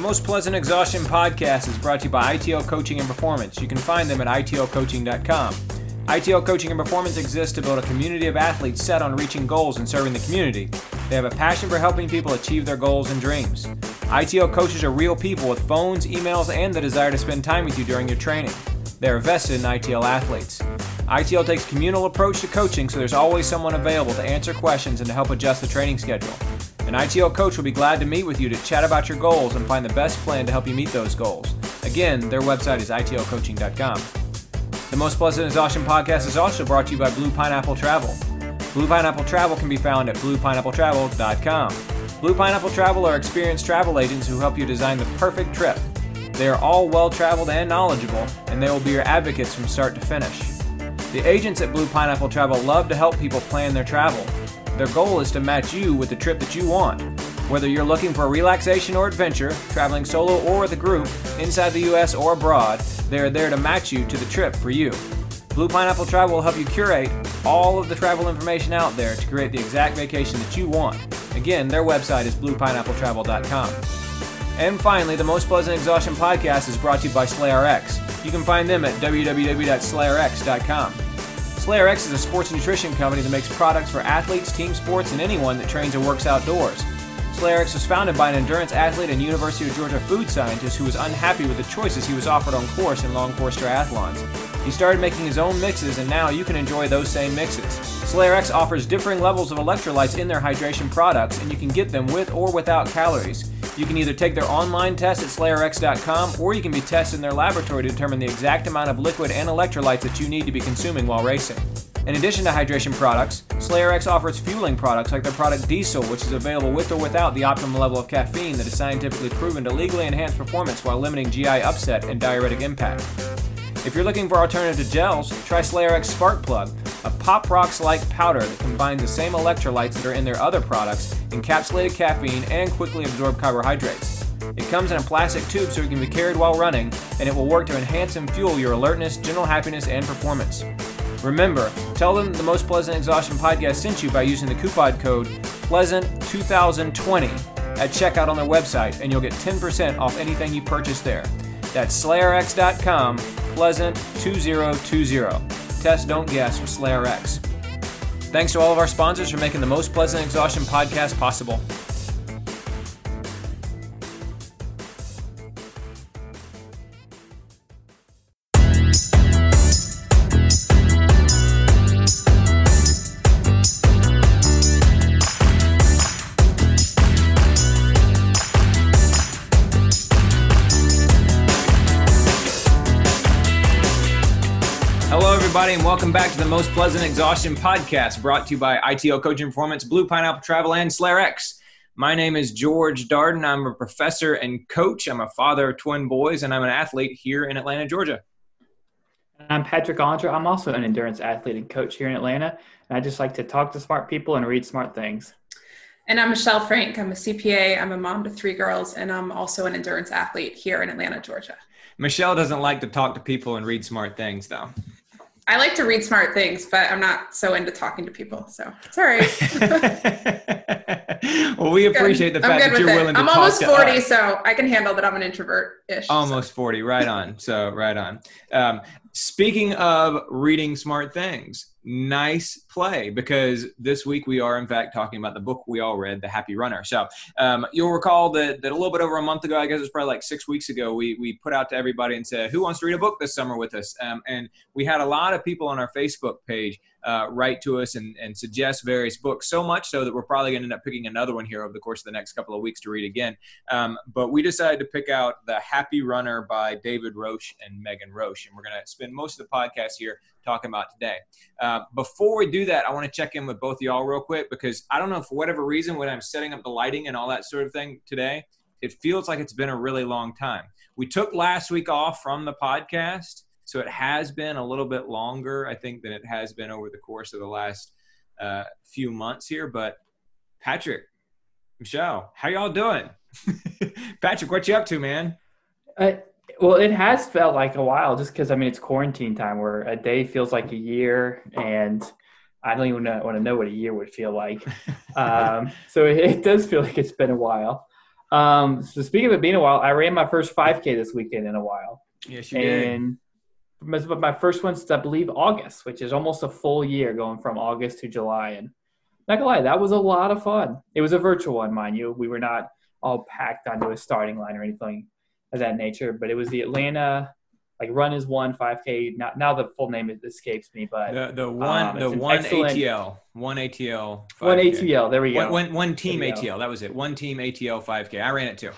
The Most Pleasant Exhaustion podcast is brought to you by ITL Coaching and Performance. You can find them at itlcoaching.com. ITL Coaching and Performance exists to build a community of athletes set on reaching goals and serving the community. They have a passion for helping people achieve their goals and dreams. ITL coaches are real people with phones, emails, and the desire to spend time with you during your training. They are vested in ITL athletes. ITL takes communal approach to coaching, so there's always someone available to answer questions and to help adjust the training schedule. An ITL coach will be glad to meet with you to chat about your goals and find the best plan to help you meet those goals. Again, their website is itlcoaching.com. The Most Pleasant Exhaustion podcast is also brought to you by Blue Pineapple Travel. Blue Pineapple Travel can be found at bluepineappletravel.com. Blue Pineapple Travel are experienced travel agents who help you design the perfect trip. They are all well traveled and knowledgeable, and they will be your advocates from start to finish. The agents at Blue Pineapple Travel love to help people plan their travel. Their goal is to match you with the trip that you want. Whether you're looking for relaxation or adventure, traveling solo or with a group, inside the US or abroad, they are there to match you to the trip for you. Blue Pineapple Travel will help you curate all of the travel information out there to create the exact vacation that you want. Again, their website is bluepineappletravel.com. And finally, the Most Pleasant Exhaustion podcast is brought to you by SlayRx. You can find them at SlayRx is a sports nutrition company that makes products for athletes, team sports, and anyone that trains or works outdoors. SlayRx was founded by an endurance athlete and University of Georgia food scientist who was unhappy with the choices he was offered on course in long course triathlons. He started making his own mixes, and now you can enjoy those same mixes. SlayRx offers differing levels of electrolytes in their hydration products, and you can get them with or without calories. You can either take their online test at slayerx.com or you can be tested in their laboratory to determine the exact amount of liquid and electrolytes that you need to be consuming while racing. In addition to hydration products, SlayerX offers fueling products like their product Diesel, which is available with or without the optimal level of caffeine that is scientifically proven to legally enhance performance while limiting GI upset and diuretic impact. If you're looking for alternative gels, try SlayerX Spark Plug, a Pop Rocks like powder that combines the same electrolytes that are in their other products, encapsulated caffeine, and quickly absorbed carbohydrates. It comes in a plastic tube so it can be carried while running, and it will work to enhance and fuel your alertness, general happiness, and performance. Remember, tell them the Most Pleasant Exhaustion podcast sent you by using the coupon code PLEASANT2020 at checkout on their website, and you'll get 10% off anything you purchase there. That's SlayerX.com, Pleasant2020. Test, don't guess with SlayerX. Thanks to all of our sponsors for making the Most Pleasant Exhaustion podcast possible. The Most Pleasant Exhaustion podcast brought to you by ITL Coaching Performance, Blue Pineapple Travel, and SlayerX. My name is George Darden. I'm a professor and coach. I'm a father of twin boys, and I'm an athlete here in Atlanta, Georgia. I'm Patrick Andre. I'm also an endurance athlete and coach here in Atlanta. And I just like to talk to smart people and read smart things. And I'm Michelle Frank. I'm a CPA. I'm a mom to three girls, and I'm also an endurance athlete here in Atlanta, Georgia. Michelle doesn't like to talk to people and read smart things, though. I like to read smart things, but I'm not so into talking to people. So sorry. well, we appreciate the fact that you're it. willing to I'm talk almost to 40, us. so I can handle that I'm an introvert ish. Almost 40, right on. So, right on. Um, speaking of reading smart things, nice play because this week we are, in fact, talking about the book we all read, The Happy Runner. So, um, you'll recall that, that a little bit over a month ago, I guess it was probably like six weeks ago, we, we put out to everybody and said, Who wants to read a book this summer with us? Um, and we had a lot of people on our Facebook page uh, write to us and, and suggest various books, so much so that we're probably going to end up picking another one here over the course of the next couple of weeks to read again. Um, but we decided to pick out The Happy Runner by David Roche and Megan Roche. And we're going to spend most of the podcast here talking about today. Uh, before we do that, I want to check in with both of y'all real quick because I don't know for whatever reason when I'm setting up the lighting and all that sort of thing today, it feels like it's been a really long time. We took last week off from the podcast. So it has been a little bit longer, I think, than it has been over the course of the last uh, few months here. But Patrick, Michelle, how y'all doing? Patrick, what you up to, man? Uh, well, it has felt like a while just because, I mean, it's quarantine time where a day feels like a year and I don't even want to know what a year would feel like. um, so it, it, does feel like it's been a while. Um, so speaking of it being a while, I ran my first 5K this weekend in a while, Yes, you did. and was my first one since I believe August, which is almost a full year going from August to July. And not gonna lie, that was a lot of fun. It was a virtual one, mind you. We were not all packed onto a starting line or anything of that nature, but it was the Atlanta like run is one 5K. Now, now the full name escapes me, but The the one Um, the one ATL one ATL one 5K. ATL. There we go. One, one, one team There you go. ATL. That was it. One team ATL 5K. I ran it too.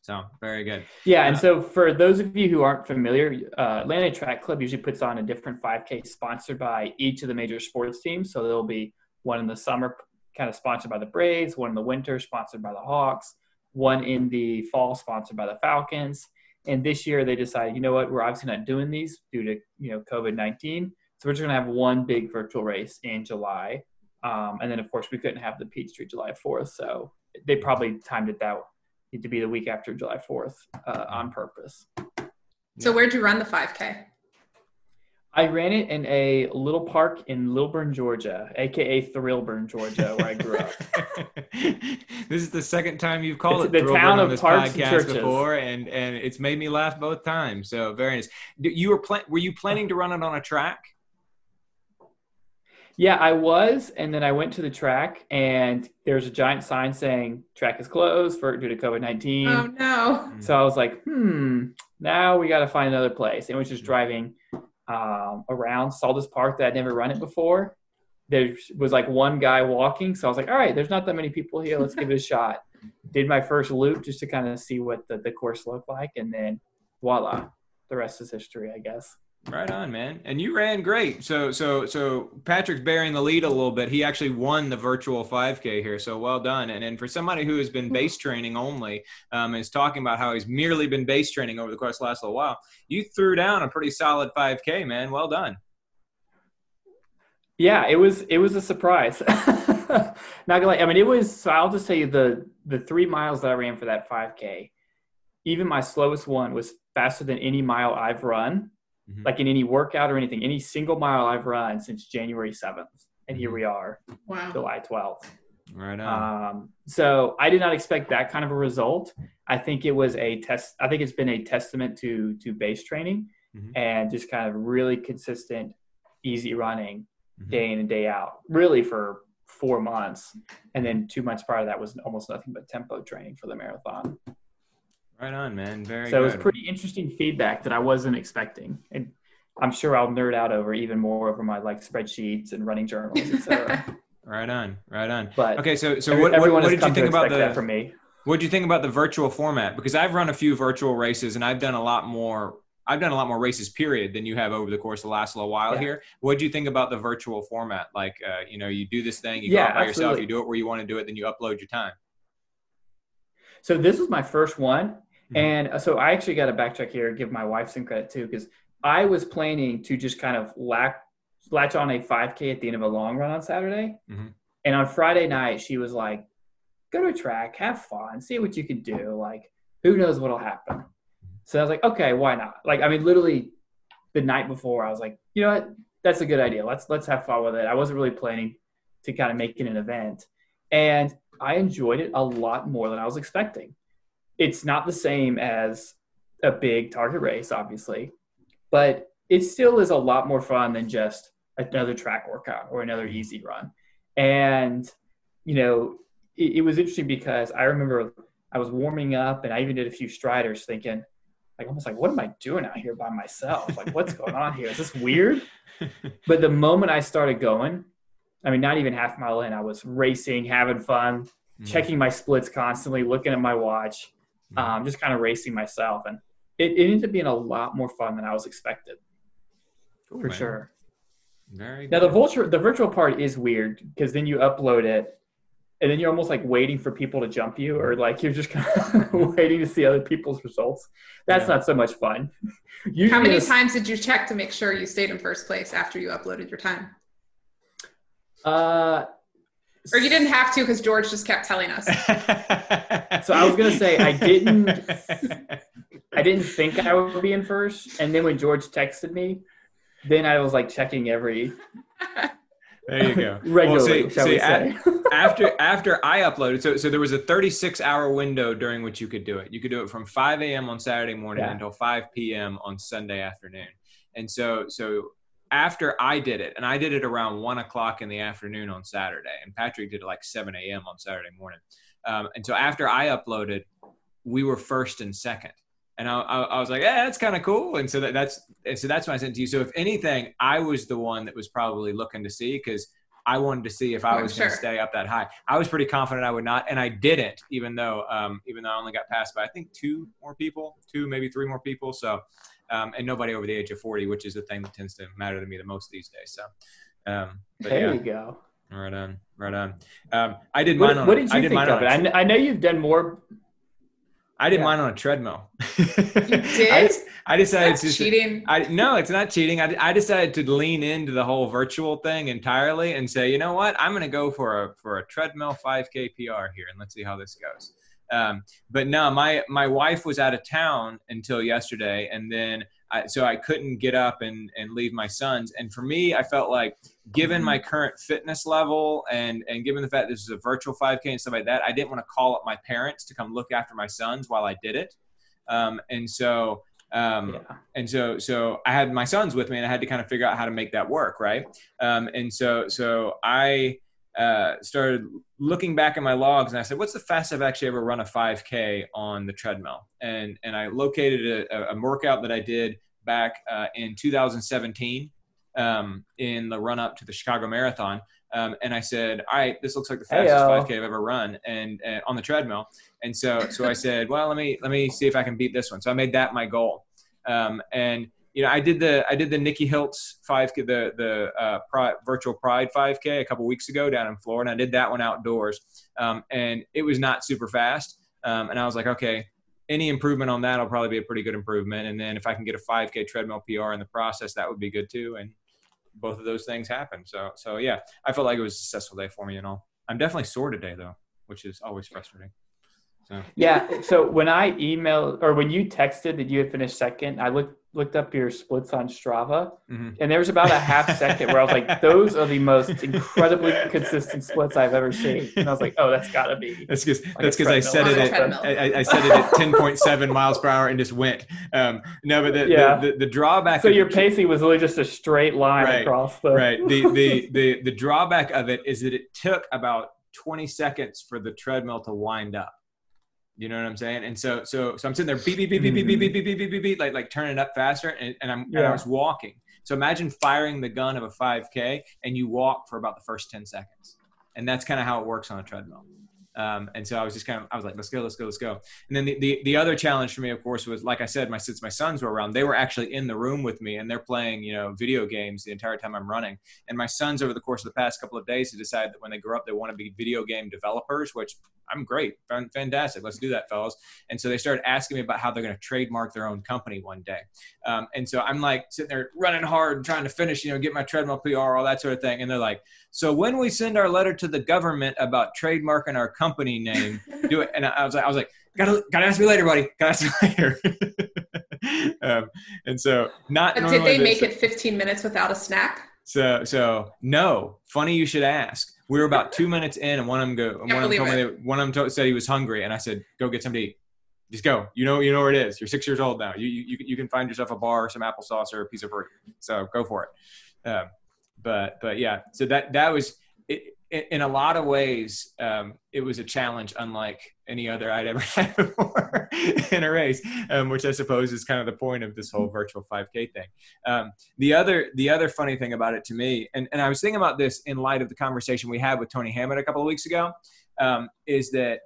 So very good. Yeah, and Uh, so for those of you who aren't familiar, uh, Atlanta Track Club usually puts on a different 5K sponsored by each of the major sports teams. So there'll be one in the summer, kind of sponsored by the Braves, one in the winter, sponsored by the Hawks, one in the fall, sponsored by the Falcons. And this year they decided, you know what, we're obviously not doing these due to you know COVID 19. So we're just going to have one big virtual race in July. Um, and then, of course, we couldn't have the Peachtree July 4th. So they probably timed it that to be the week after July 4th uh, on purpose. So where'd you run the 5K? I ran it in a little park in Lilburn, Georgia, aka Thrillburn, Georgia, where I grew up. this is the second time you've called It's it the Thrillburn town on of this parks and podcast churches. before, and and it's made me laugh both times. So very nice. You were pla- were you planning to run it on a track? Yeah, I was, and then I went to the track, and there's a giant sign saying track is closed for due to COVID nineteen. Oh no. So I was like, hmm, now we got to find another place. And was just driving um, around, saw this park that I'd never run it before. There was like one guy walking. So I was like, all right, there's not that many people here. Let's give it a shot. Did my first loop just to kind of see what the, the course looked like. And then voila, the rest is history, I guess. Right on, man. And you ran great. So so so Patrick's bearing the lead a little bit. He actually won the virtual 5K here. So well done. And and for somebody who has been base training only, um, is talking about how he's merely been base training over the course of the last little while. You threw down a pretty solid 5K, man. Well done. Yeah, it was it was a surprise. Not gonna lie. I mean, it was. So I'll just tell you the the three miles that I ran for that 5K. Even my slowest one was faster than any mile I've run, Mhm. like in any workout or anything. Any single mile I've run since January 7th, and here Mhm. we are, Wow. July 12th. Right on. Um, so I did not expect that kind of a result. I think it was a test. I think it's been a testament to to base training Mhm. and just kind of really consistent, easy running Mhm. day in and day out, really for four months. And then two months prior to that was almost nothing but tempo training for the marathon. Right on, man. Very so it was pretty interesting feedback that I wasn't expecting. And I'm sure I'll nerd out over even more over my like spreadsheets and running journals, etc. right on. Right on. But Okay, so so every- what, what, what did you think about expect that the from me. what did you think about the virtual format? Because I've run a few virtual races and I've done a lot more I've done a lot more races period than you have over the course of the last little while Yeah. here. What do you think about the virtual format? Like uh, you know, you do this thing, you Yeah, go out by yourself, you do it where you want to do it, then you upload your time. So this was my first one, Mhm. and uh, so I actually got to backtrack here and give my wife some credit too, because I was planning to just kind of lack, latch on a 5K at the end of a long run on Saturday, Mhm. and on Friday night she was like, "Go to a track, have fun, see what you can do. Like, who knows what'll happen." So I was like, "Okay, why not?" Like, I mean, literally the night before, I was like, "You know what? That's a good idea. Let's let's have fun with it." I wasn't really planning to kind of make it an event, and I enjoyed it a lot more than I was expecting. It's not the same as a big target race, obviously, but it still is a lot more fun than just another track workout or another easy run. And, you know, it, it was interesting because I remember I was warming up and I even did a few striders thinking, like, almost like, what am I doing out here by myself? Like, what's going on here? Is this weird? But the moment I started going, I mean, not even half mile in, I was racing, having fun, Mhm. checking my splits constantly, looking at my watch. Um, just kind of racing myself. And it, it ended up being a lot more fun than I was expected, Cool, for man. sure. Very Now, the good. virtual, the virtual part is weird because then you upload it and then you're almost like waiting for people to jump you or like you're just kind of waiting to see other people's results. That's Yeah. not so much fun. Usually How many it's- times did you check to make sure you stayed in first place after you uploaded your time? Uh, Or you didn't have to because George just kept telling us. So I was gonna say, I didn't- I didn't think I would be in first, and then when George texted me, then I was like checking every There you go. Regularly, Well, see- shall see, we a- say? after after I uploaded, so so there was a 36 hour window during which you could do it. You could do it from 5 a.m. on Saturday morning Yeah. until 5 p.m. on Sunday afternoon. And so so after I did it, and I did it around one o'clock in the afternoon on Saturday, and Patrick did it like 7 a.m. on Saturday morning. Um, and so after I uploaded, we were first and second. And I, I, I was like, yeah, that's kind of cool. And so that, that's and so that's what I sent to you. So if anything, I was the one that was probably looking to see because I wanted to see if I Oh, was going to stay up that high. I was pretty confident I would not, and I didn't, even though um, even though I only got passed by I think two more people, two maybe three more people. So um, and nobody over the age of forty, which is the thing that tends to matter to me the most these days. So, um, but there yeah, you go. Right on, right on. Um, I did mine What, on. what a- did I you did think of it? I, I know you've done more. I did yeah. mine on a treadmill. You I, did? just- I decided That's to cheating. I no, it's not cheating. I, I decided to lean into the whole virtual thing entirely and say, you know what, I'm going to go for a for a treadmill 5K PR here, and let's see how this goes. Um, but no, my my wife was out of town until yesterday, and then I, so I couldn't get up and and leave my sons. And for me, I felt like, given my current fitness level and and given the fact this is a virtual 5K and stuff like that, I didn't want to call up my parents to come look after my sons while I did it. Um, and so um, Yeah. and so so I had my sons with me, and I had to kind of figure out how to make that work, right? Um, and so so I uh, started looking back at my logs, and I said, "What's the fastest I've actually ever run a 5K on the treadmill?" And and I located a, a workout that I did back uh, in 2017 um, in the run up to the Chicago Marathon. Um, and I said, "All right, this looks like the fastest Heyo. 5K I've ever run, and, and on the treadmill." And so, so I said, "Well, let me let me see if I can beat this one." So I made that my goal. Um, and you know, I did the I did the Nikki Hiltz 5K, the the uh, virtual Pride 5K a couple weeks ago down in Florida. I did that one outdoors, um, and it was not super fast. Um, and I was like, okay, any improvement on that will probably be a pretty good improvement. And then if I can get a 5K treadmill PR in the process, that would be good too. And both of those things happened. So so yeah, I felt like it was a successful day for me and all. I'm definitely sore today though, which is always frustrating. So Yeah. So when I emailed or when you texted that you had finished second, I looked looked up your splits on Strava, mhm. and there was about a half second where I was like, "Those are the most incredibly consistent splits I've ever seen." And I was like, "Oh, that's got to be." That's because a that's because I treadmill. set it at. I, I- I set it at ten point seven miles per hour and just went. Um, no, but the, Yeah. the, the the drawback. So of your the- pacing was really just a straight line Right, across the. right. The, the the the drawback of it is that it took about twenty seconds for the treadmill to wind up. You know what I'm saying? And so so so I'm sitting there beep beep beep beep beep beep beep beep beep beep beep, beep like like turning it up faster, and, and I'm and I was walking. So imagine firing the gun of a 5K and you walk for about the first 10 seconds, and that's kind of how it works on a treadmill. Um, and so I was just kind of, I was like, let's go, let's go, let's go. And then the, the, the other challenge for me, of course, was like I said, my since my sons were around, they were actually in the room with me and they're playing, you know, video games the entire time I'm running. And my sons, over the course of the past couple of days, have decided that when they grow up, they want to be video game developers, which I'm great, fantastic. Let's do that, fellas. And so they started asking me about how they're going to trademark their own company one day. Um, and so I'm like sitting there running hard, trying to finish, you know, get my treadmill PR, all that sort of thing. And they're like, so when we send our letter to the government about trademarking our company name, do it. And I was like, I was like, gotta, gotta ask me later, buddy. Gotta ask me later. um, and so not. But did they make it 15 minutes without a snack? So, so no. Funny you should ask. We were about two minutes in, and one of them go. One of them told me that one of them told, said he was hungry, and I said, "Go get something to eat. Just go. You know, you know where it is. You're six years old now. You you you can find yourself a bar, some applesauce, or a piece of fruit. So go for it." Um, but but yeah, so that that was it, in, a lot of ways, um, it was a challenge unlike any other I'd ever had before in a race, um, which I suppose is kind of the point of this whole virtual 5K thing. Um, the other the other funny thing about it to me, and, and I was thinking about this in light of the conversation we had with Tony Hammond a couple of weeks ago, um, is that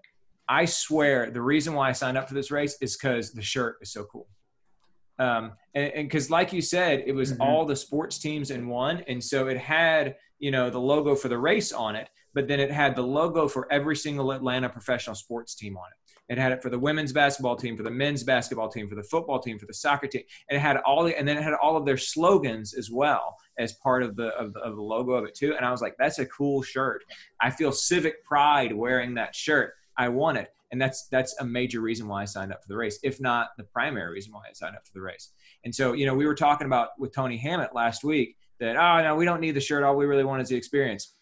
I swear the reason why I signed up for this race is because the shirt is so cool. Um, and because, like you said, it was Mhm. all the sports teams in one, and so it had you know the logo for the race on it, but then it had the logo for every single Atlanta professional sports team on it. It had it for the women's basketball team, for the men's basketball team, for the football team, for the soccer team, and it had all the, and then it had all of their slogans as well as part of the, of the of the logo of it too. And I was like, that's a cool shirt. I feel civic pride wearing that shirt. I want it, and that's that's a major reason why I signed up for the race, if not the primary reason why I signed up for the race. And so, you know, we were talking about with Tony Hammett last week that oh no we don't need the shirt all we really want is the experience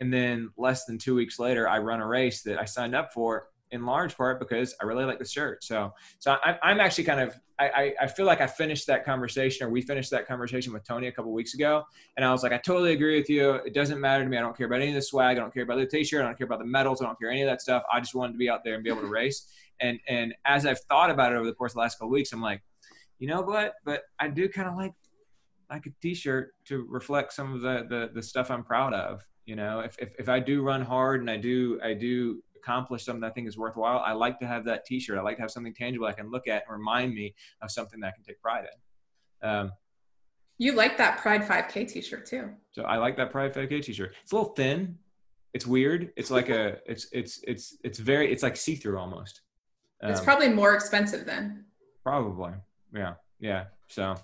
and then less than two weeks later i run a race that i signed up for in large part because i really like the shirt so so I, i'm actually kind of I, I feel like I finished that conversation, or we finished that conversation with Tony a couple weeks ago, and I was like, I totally agree with you. It doesn't matter to me. I don't care about any of the swag. I don't care about the T-shirt. I don't care about the medals. I don't care any of that stuff. I just wanted to be out there and be able to race. And and as I've thought about it over the course of the last couple weeks, I'm like, you know what? But I do kind of like like a T-shirt to reflect some of the, the the stuff I'm proud of. You know, if, if if I do run hard and I do I do accomplish something I think is worthwhile, I like to have that T-shirt. I like to have something tangible I can look at and remind me of something that I can take pride in. Um, you like that Pride 5K T-shirt too. So I like that Pride 5K T-shirt. It's a little thin. It's weird. It's like a. It's it's it's it's very. It's like see-through almost. Um, it's probably more expensive then. Probably. Yeah. Yeah. So,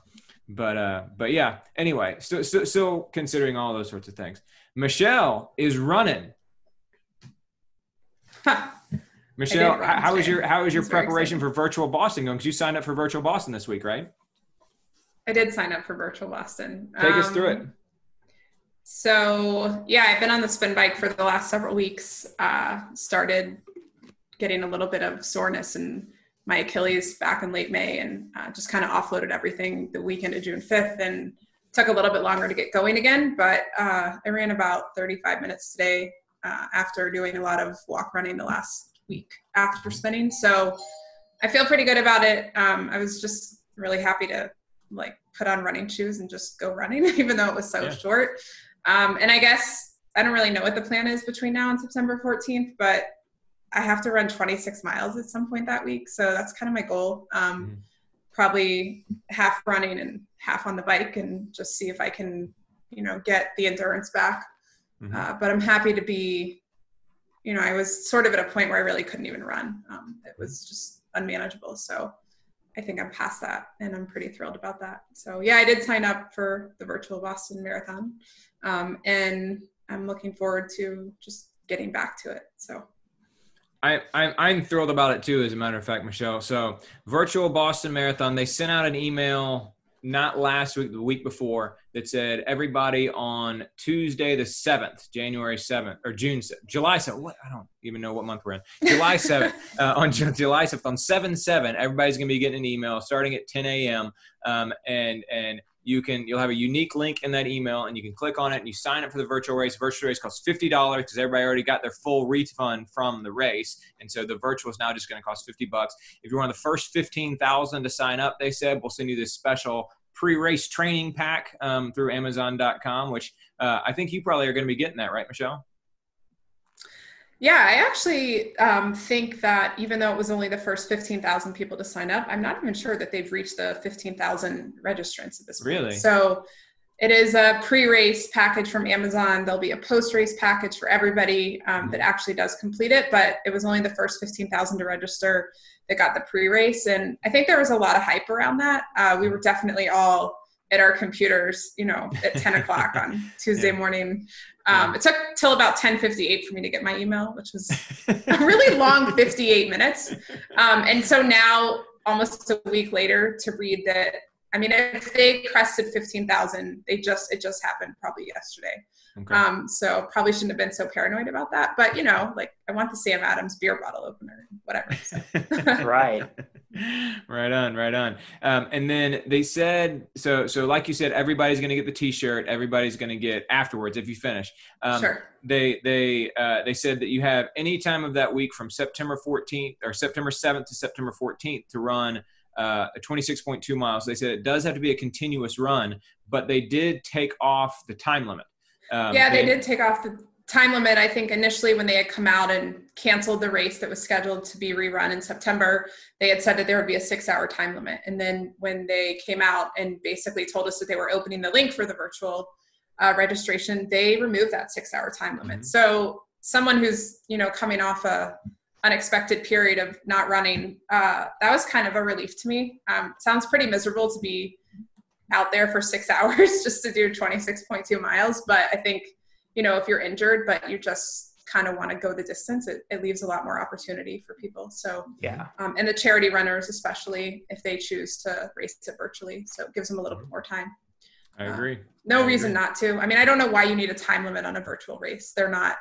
but uh, but yeah. Anyway, so so so considering all those sorts of things, Michelle is running Michelle, how was your how was your preparation for virtual Boston going? Because you signed up for virtual Boston this week, right? I did sign up for virtual Boston. Take um, us through it. Um, so yeah, I've been on the spin bike for the last several weeks. Uh, started getting a little bit of soreness in my Achilles back in late May, and uh, just kind of offloaded everything the weekend of June fifth, and took a little bit longer to get going again. But uh, I ran about 35 minutes today uh, after doing a lot of walk running the last week after spinning. So I feel pretty good about it. Um, I was just really happy to like put on running shoes and just go running, even though it was so yeah. short. Um, and I guess I don't really know what the plan is between now and September 14th, but I have to run 26 miles at some point that week. So that's kind of my goal. Um, mm-hmm. Probably half running and half on the bike and just see if I can, you know, get the endurance back Mm-hmm. Uh, but I'm happy to be, you know, I was sort of at a point where I really couldn't even run. Um, it was just unmanageable. So I think I'm past that and I'm pretty thrilled about that. So yeah, I did sign up for the virtual Boston Marathon. Um, and I'm looking forward to just getting back to it. So I, I'm, I'm thrilled about it too, as a matter of fact, Michelle. So, virtual Boston Marathon, they sent out an email not last week, the week before, that said everybody on Tuesday the seventh, January seventh, or June, 7th, July seventh. What I don't even know what month we're in. July seventh, uh, on July seventh, on seven seven, everybody's gonna be getting an email starting at 10 a.m. Um, and and you can you'll have a unique link in that email and you can click on it and you sign up for the virtual race. Virtual race costs $50 because everybody already got their full refund from the race. And so the virtual is now just going to cost 50 bucks. If you're one of the first 15000 to sign up they said we'll send you this special pre-race training pack um, through amazon.com which uh, i think you probably are going to be getting that right michelle yeah, I actually um, think that even though it was only the first 15,000 people to sign up, I'm not even sure that they've reached the 15,000 registrants at this point. Really? So it is a pre-race package from Amazon. There'll be a post-race package for everybody um, that actually does complete it, but it was only the first 15,000 to register that got the pre-race, and I think there was a lot of hype around that. Uh, we were definitely all at our computers, you know, at 10 o'clock on Tuesday yeah. morning. Um, yeah. It took till about 10:58 for me to get my email, which was a really long 58 minutes. Um, and so now, almost a week later, to read that. I mean, if they crested 15,000, they just it just happened probably yesterday. Okay. Um, so probably shouldn't have been so paranoid about that. But you know, like I want the Sam Adams beer bottle opener, whatever. So. right. right on, right on. Um, and then they said, so so like you said, everybody's going to get the T-shirt. Everybody's going to get afterwards if you finish. Um, sure. They they uh, they said that you have any time of that week from September 14th or September 7th to September 14th to run. Uh, 26.2 miles. They said it does have to be a continuous run, but they did take off the time limit. Um, yeah, they, they did take off the time limit. I think initially when they had come out and canceled the race that was scheduled to be rerun in September, they had said that there would be a six hour time limit. And then when they came out and basically told us that they were opening the link for the virtual uh, registration, they removed that six hour time limit. Mm-hmm. So someone who's, you know, coming off a unexpected period of not running, uh, that was kind of a relief to me. Um, sounds pretty miserable to be out there for six hours just to do 26.2 miles. But I think, you know, if you're injured, but you just kind of want to go the distance, it, it leaves a lot more opportunity for people. So, yeah. Um, and the charity runners, especially if they choose to race it virtually. So it gives them a little bit more time. I agree. no I reason agree. not to. I mean, I don't know why you need a time limit on a virtual race. They're not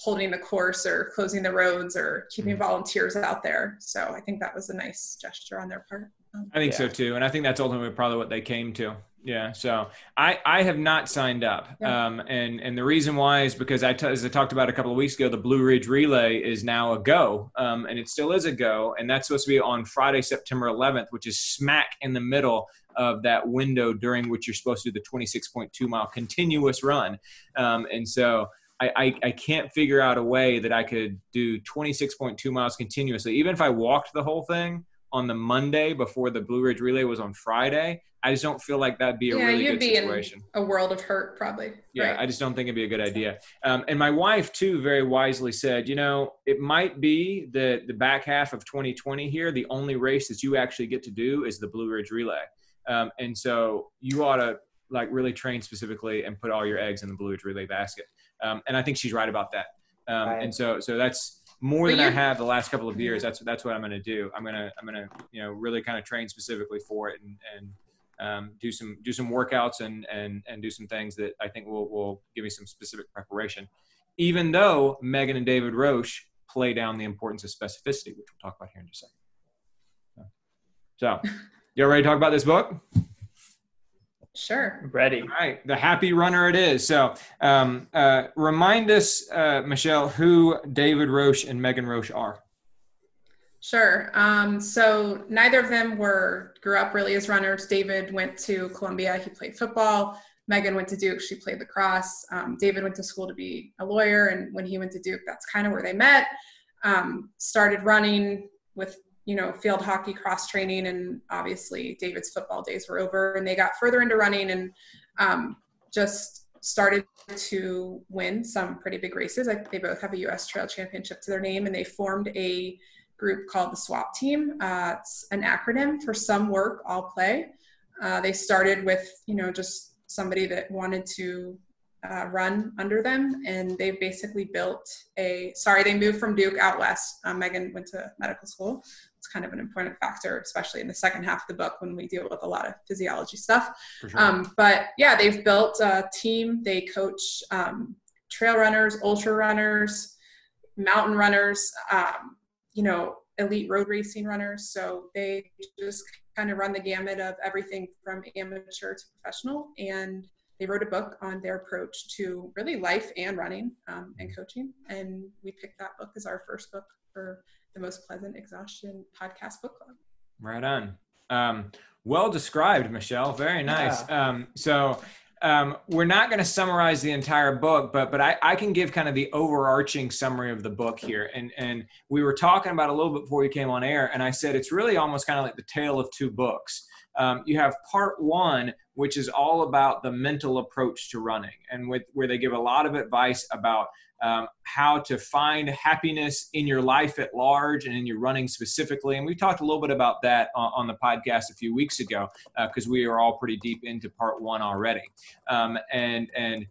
holding the course or closing the roads or keeping Mm. volunteers out there. So I think that was a nice gesture on their part. Um, I think so too, and I think that's ultimately probably what they came to. Yeah. So I I have not signed up, Yeah. um, and and the reason why is because I t- as I talked about a couple of weeks ago, the Blue Ridge Relay is now a go, um, and it still is a go, and that's supposed to be on Friday, September 11th, which is smack in the middle of that window during which you're supposed to do the 26.2 mile continuous run, um, and so. I, I, I can't figure out a way that I could do 26.2 miles continuously. Even if I walked the whole thing, on the Monday before the Blue Ridge Relay was on Friday. I just don't feel like that'd be a yeah, really you'd good be situation. in a world of hurt, probably. Yeah, right? I just don't think it'd be a good idea. Um, and my wife too, very wisely said, you know, it might be the the back half of 2020 here. The only race that you actually get to do is the Blue Ridge Relay, um, and so you ought to like really train specifically and put all your eggs in the Blue Ridge Relay basket. Um, and I think she's right about that. Um, Right. And so so that's more But than I have the last couple of years. That's that's what I'm going to do. I'm gonna I'm gonna you know really kind of train specifically for it and and um, do some do some workouts and and and do some things that I think will will give me some specific preparation. Even though Megan and David Roche play down the importance of specificity, which we'll talk about here in just a second. So, you all ready to talk about this book? Sure. Ready. All right, the happy runner it is. So, um, uh, remind us, uh, Michelle, who David Roche and Megan Roche are. Sure. Um, so neither of them were grew up really as runners. David went to Columbia. He played football. Megan went to Duke. She played lacrosse. Um, David went to school to be a lawyer, and when he went to Duke, that's kind of where they met. Um, started running with you know field hockey cross training, and obviously David's football days were over, and they got further into running and um, just started to win some pretty big races. Like they both have a U.S. Trail Championship to their name, and they formed a group called the SWAP team. Uh, it's an acronym for Some Work, All Play. Uh, they started with, you know, just somebody that wanted to uh, run under them, and they basically built a. Sorry, they moved from Duke out west. Um, Megan went to medical school. It's kind of an important factor, especially in the second half of the book when we deal with a lot of physiology stuff. Sure. Um, but yeah, they've built a team. They coach um, trail runners, ultra runners, mountain runners, um, you know, elite road racing runners. So they just kind of run the gamut of everything from amateur to professional. And they wrote a book on their approach to really life and running um, and coaching. And we picked that book as our first book for the Most Pleasant Exhaustion podcast book club. Right on. Um, well described, Michelle. Very nice. Um, so um, we're not going to summarize the entire book, but but I, I can give kind of the overarching summary of the book here. And and we were talking about a little bit before we came on air, and I said it's really almost kind of like the tale of two books. Um, you have part one, which is all about the mental approach to running, and with where they give a lot of advice about um, how to find happiness in your life at large and in your running specifically. And we talked a little bit about that on, on the podcast a few weeks ago because we are all pretty deep into part one already. Um, and and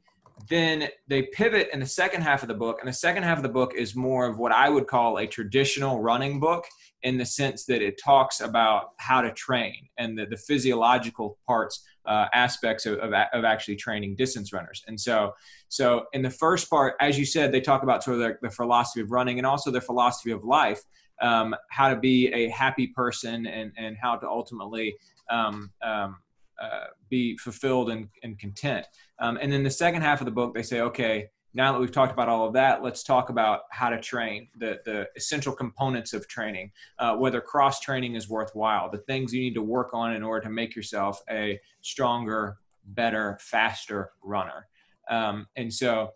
then they pivot in the second half of the book, and the second half of the book is more of what I would call a traditional running book in the sense that it talks about how to train and the, the physiological parts uh, aspects of, of, of actually training distance runners. And so so in the first part as you said they talk about sort of the, the philosophy of running and also their philosophy of life um, how to be a happy person and and how to ultimately um, um, uh, be fulfilled and, and content um, and then the second half of the book they say okay now that we've talked about all of that, let's talk about how to train, the, the essential components of training, uh, whether cross training is worthwhile, the things you need to work on in order to make yourself a stronger, better, faster runner. Um, and so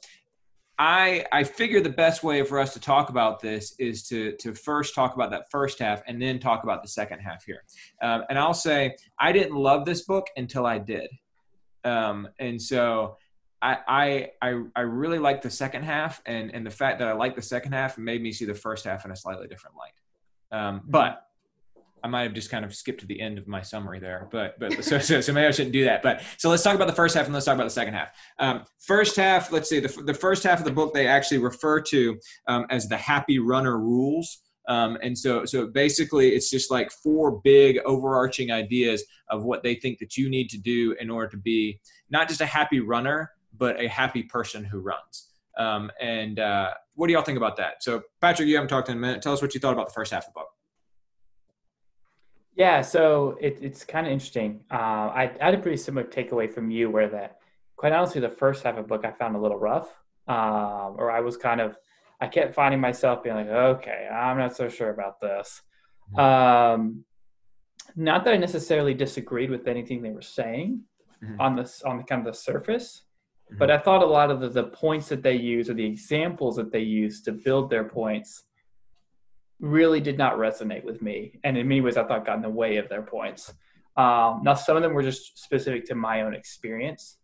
I, I figure the best way for us to talk about this is to, to first talk about that first half and then talk about the second half here. Um, and I'll say I didn't love this book until I did. Um, and so I, I I really like the second half, and and the fact that I like the second half made me see the first half in a slightly different light. Um, but I might have just kind of skipped to the end of my summary there, but but so, so so maybe I shouldn't do that. But so let's talk about the first half and let's talk about the second half. Um, first half, let's see the the first half of the book they actually refer to um, as the Happy Runner Rules. Um, and so, so basically, it's just like four big overarching ideas of what they think that you need to do in order to be not just a happy runner, but a happy person who runs. Um, and uh, what do y'all think about that? So, Patrick, you haven't talked in a minute. Tell us what you thought about the first half of the book. Yeah, so it, it's kind of interesting. Uh, I, I, had a pretty similar takeaway from you, where that, quite honestly, the first half of the book I found a little rough, um, or I was kind of, I kept finding myself being like, okay, I'm not so sure about this. Um, not that I necessarily disagreed with anything they were saying mm-hmm. on this on the kind of the surface, mm-hmm. but I thought a lot of the, the points that they use or the examples that they use to build their points really did not resonate with me. And in many ways, I thought got in the way of their points. Um, now, some of them were just specific to my own experience,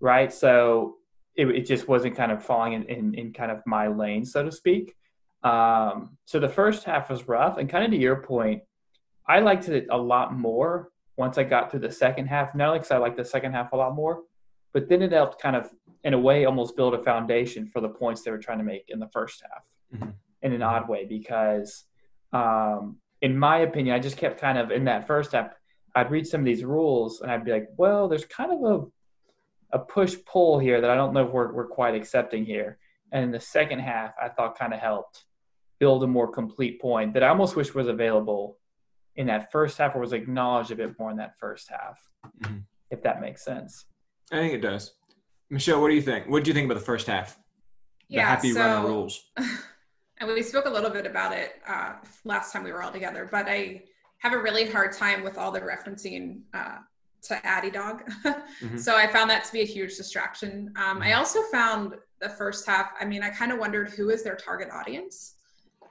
right? So it, it just wasn't kind of falling in, in, in, kind of my lane, so to speak. Um, so the first half was rough. And kind of to your point, I liked it a lot more once I got through the second half. Not only because I liked the second half a lot more, but then it helped kind of, in a way, almost build a foundation for the points they were trying to make in the first half. Mm-hmm in an odd way because, um, in my opinion, I just kept kind of in that first step. I'd read some of these rules and I'd be like, well, there's kind of a a push pull here that I don't know if we're, we're quite accepting here. And in the second half, I thought kind of helped build a more complete point that I almost wish was available in that first half or was acknowledged a bit more in that first half, mm-hmm. if that makes sense. I think it does. Michelle, what do you think? What do you think about the first half? The yeah, happy so, runner rules. and we spoke a little bit about it uh, last time we were all together, but I have a really hard time with all the referencing uh, to Addy Dog. mm-hmm. So I found that to be a huge distraction. Um, I mm-hmm. also found the first half, I mean, I kind of wondered who is their target audience.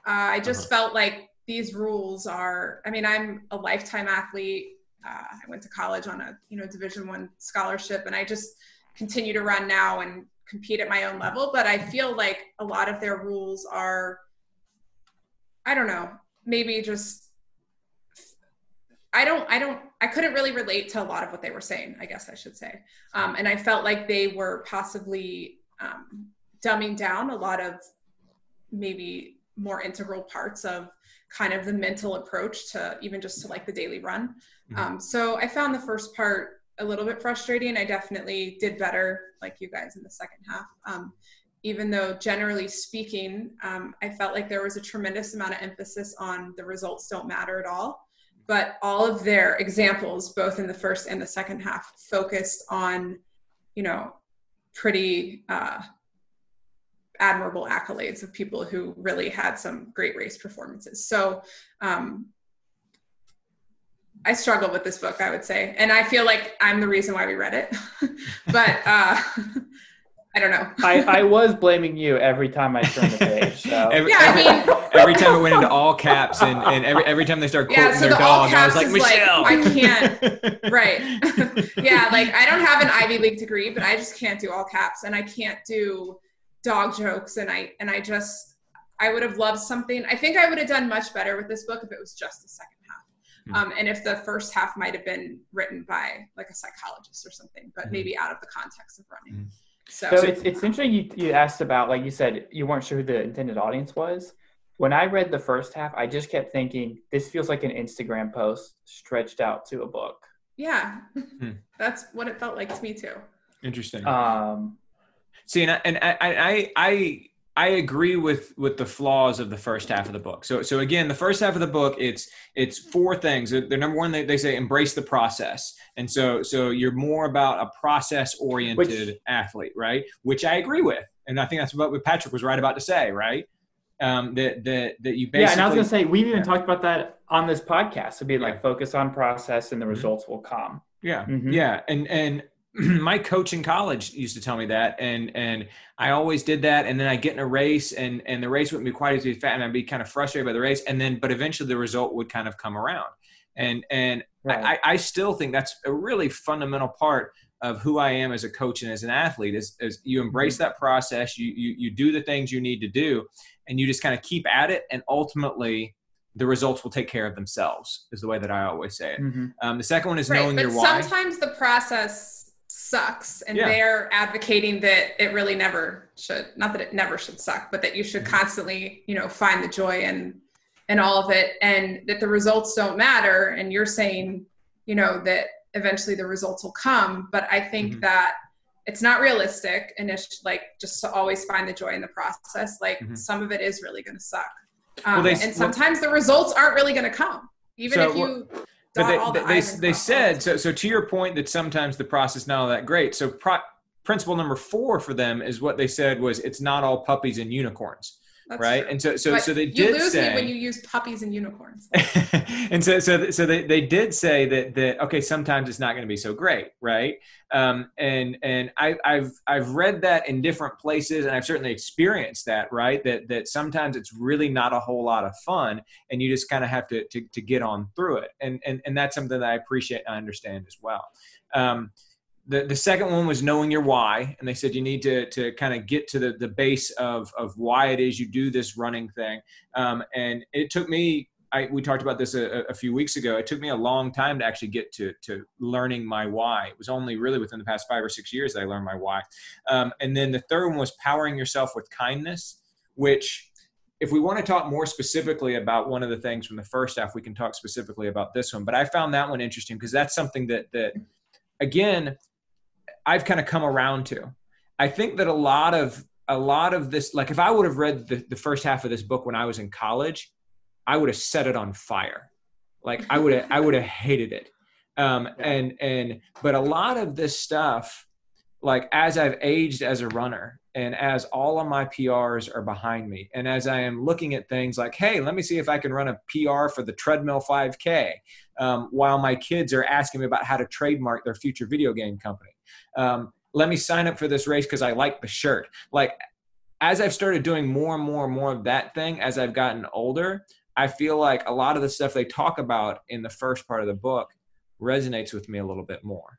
Uh, I just uh-huh. felt like these rules are, I mean, I'm a lifetime athlete. Uh, I went to college on a, you know, division one scholarship and I just continue to run now and compete at my own level, but I feel like a lot of their rules are, I don't know, maybe just, I don't, I don't, I couldn't really relate to a lot of what they were saying, I guess I should say. Um, and I felt like they were possibly um, dumbing down a lot of maybe more integral parts of kind of the mental approach to even just to like the daily run. Mm-hmm. Um, so I found the first part a little bit frustrating. I definitely did better, like you guys, in the second half. Um, even though, generally speaking, um, I felt like there was a tremendous amount of emphasis on the results don't matter at all. But all of their examples, both in the first and the second half, focused on, you know, pretty uh, admirable accolades of people who really had some great race performances. So um, I struggle with this book, I would say, and I feel like I'm the reason why we read it. but uh, I don't know. I, I was blaming you every time I turned the page. So. every, yeah, every, I mean, every time it went into all caps, and, and every every time they start quoting yeah, so their the dog, I was like, Michelle, like, I can't. right? yeah, like I don't have an Ivy League degree, but I just can't do all caps, and I can't do dog jokes, and I and I just I would have loved something. I think I would have done much better with this book if it was just the second Mm-hmm. Um, and if the first half might have been written by like a psychologist or something, but mm-hmm. maybe out of the context of running. Mm-hmm. So, so it's, it's interesting you, you asked about, like you said, you weren't sure who the intended audience was. When I read the first half, I just kept thinking, this feels like an Instagram post stretched out to a book. Yeah, hmm. that's what it felt like to me too. Interesting. Um, See, and I, and I, I, I I agree with with the flaws of the first half of the book. So so again, the first half of the book, it's it's four things. The number one, they, they say embrace the process, and so so you're more about a process oriented athlete, right? Which I agree with, and I think that's what Patrick was right about to say, right? Um, that that that you basically yeah, and I was gonna say we've even yeah. talked about that on this podcast. So be like focus on process, and the mm-hmm. results will come. Yeah, mm-hmm. yeah, and and my coach in college used to tell me that and and I always did that and then I get in a race and and the race wouldn't be quite as fast and I'd be kind of frustrated by the race and then but eventually the result would kind of come around and and right. I, I still think that's a really fundamental part of who I am as a coach and as an athlete is, is you embrace mm-hmm. that process you, you you do the things you need to do and you just kind of keep at it and ultimately the results will take care of themselves is the way that I always say it. Mm-hmm. Um, the second one is right, knowing your why. Sometimes the process sucks and yeah. they're advocating that it really never should not that it never should suck but that you should mm-hmm. constantly you know find the joy in and all of it and that the results don't matter and you're saying you know that eventually the results will come but i think mm-hmm. that it's not realistic and it's like just to always find the joy in the process like mm-hmm. some of it is really going to suck um, well, they, and sometimes well, the results aren't really going to come even so, if you well, but they, they, they, they said so so to your point that sometimes the process not all that great so pro, principle number four for them is what they said was it's not all puppies and unicorns that's right? True. And so, so, but so they did you lose say, me when you use puppies and unicorns. and so, so, so they, they did say that that okay, sometimes it's not going to be so great, right? Um, and and I, I've I've read that in different places, and I've certainly experienced that, right? That that sometimes it's really not a whole lot of fun, and you just kind of have to, to to get on through it, and and and that's something that I appreciate and I understand as well. Um, the, the second one was knowing your why and they said you need to, to kind of get to the, the base of, of why it is you do this running thing. Um, and it took me I, we talked about this a, a, few weeks ago it took me a long time to actually get to, to learning my why. It was only really within the past five or six years that i learned my why. Um, and then the third one was powering yourself with kindness which if we want to talk more specifically about one of the things from the first half we can talk specifically about this one. But i found that one interesting because that's something that that again I've kind of come around to. I think that a lot of a lot of this, like if I would have read the, the first half of this book when I was in college, I would have set it on fire. Like I would have I would have hated it. Um, and and but a lot of this stuff, like as I've aged as a runner, and as all of my PRs are behind me, and as I am looking at things like, hey, let me see if I can run a PR for the treadmill 5K, um, while my kids are asking me about how to trademark their future video game company um, let me sign up for this race because I like the shirt. Like as I've started doing more and more and more of that thing as I've gotten older, I feel like a lot of the stuff they talk about in the first part of the book resonates with me a little bit more.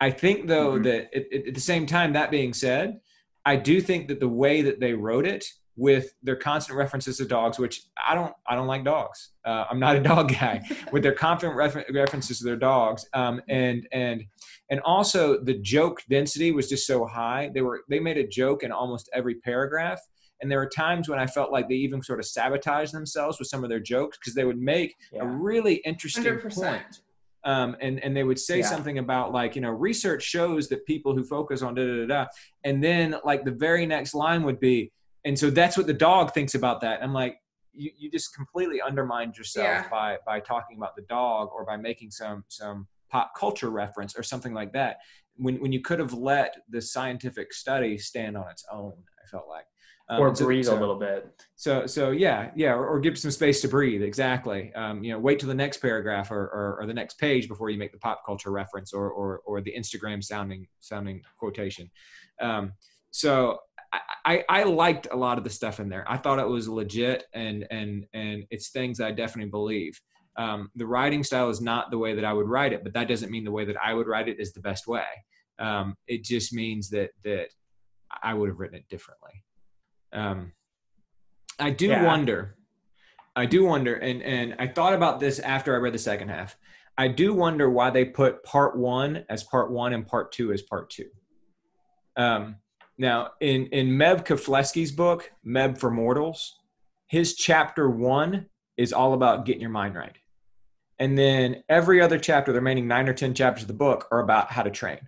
I think though mm-hmm. that it, it, at the same time, that being said, I do think that the way that they wrote it with their constant references to dogs, which I don't, I don't like dogs. Uh, I'm not a dog guy. with their confident refer- references to their dogs, um, and and and also the joke density was just so high. They were they made a joke in almost every paragraph, and there were times when I felt like they even sort of sabotaged themselves with some of their jokes because they would make yeah. a really interesting 100%. point. Um, and and they would say yeah. something about like you know research shows that people who focus on da da da, da and then like the very next line would be and so that's what the dog thinks about that. I'm like, you, you just completely undermined yourself yeah. by by talking about the dog or by making some some pop culture reference or something like that when when you could have let the scientific study stand on its own i felt like um, or breathe so, a little bit so so yeah yeah or, or, give some space to breathe exactly um, you know wait till the next paragraph or, or, or, the next page before you make the pop culture reference or or, or the instagram sounding sounding quotation um, so I, I liked a lot of the stuff in there. I thought it was legit and and and it's things I definitely believe. Um, the writing style is not the way that I would write it, but that doesn't mean the way that I would write it is the best way. Um, it just means that that I would have written it differently. Um, I do yeah. wonder. I do wonder, and and I thought about this after I read the second half. I do wonder why they put part one as part one and part two as part two. Um, now, in in Meb Keflezighi's book, Meb for Mortals, his chapter one is all about getting your mind right, and then every other chapter, the remaining nine or ten chapters of the book, are about how to train.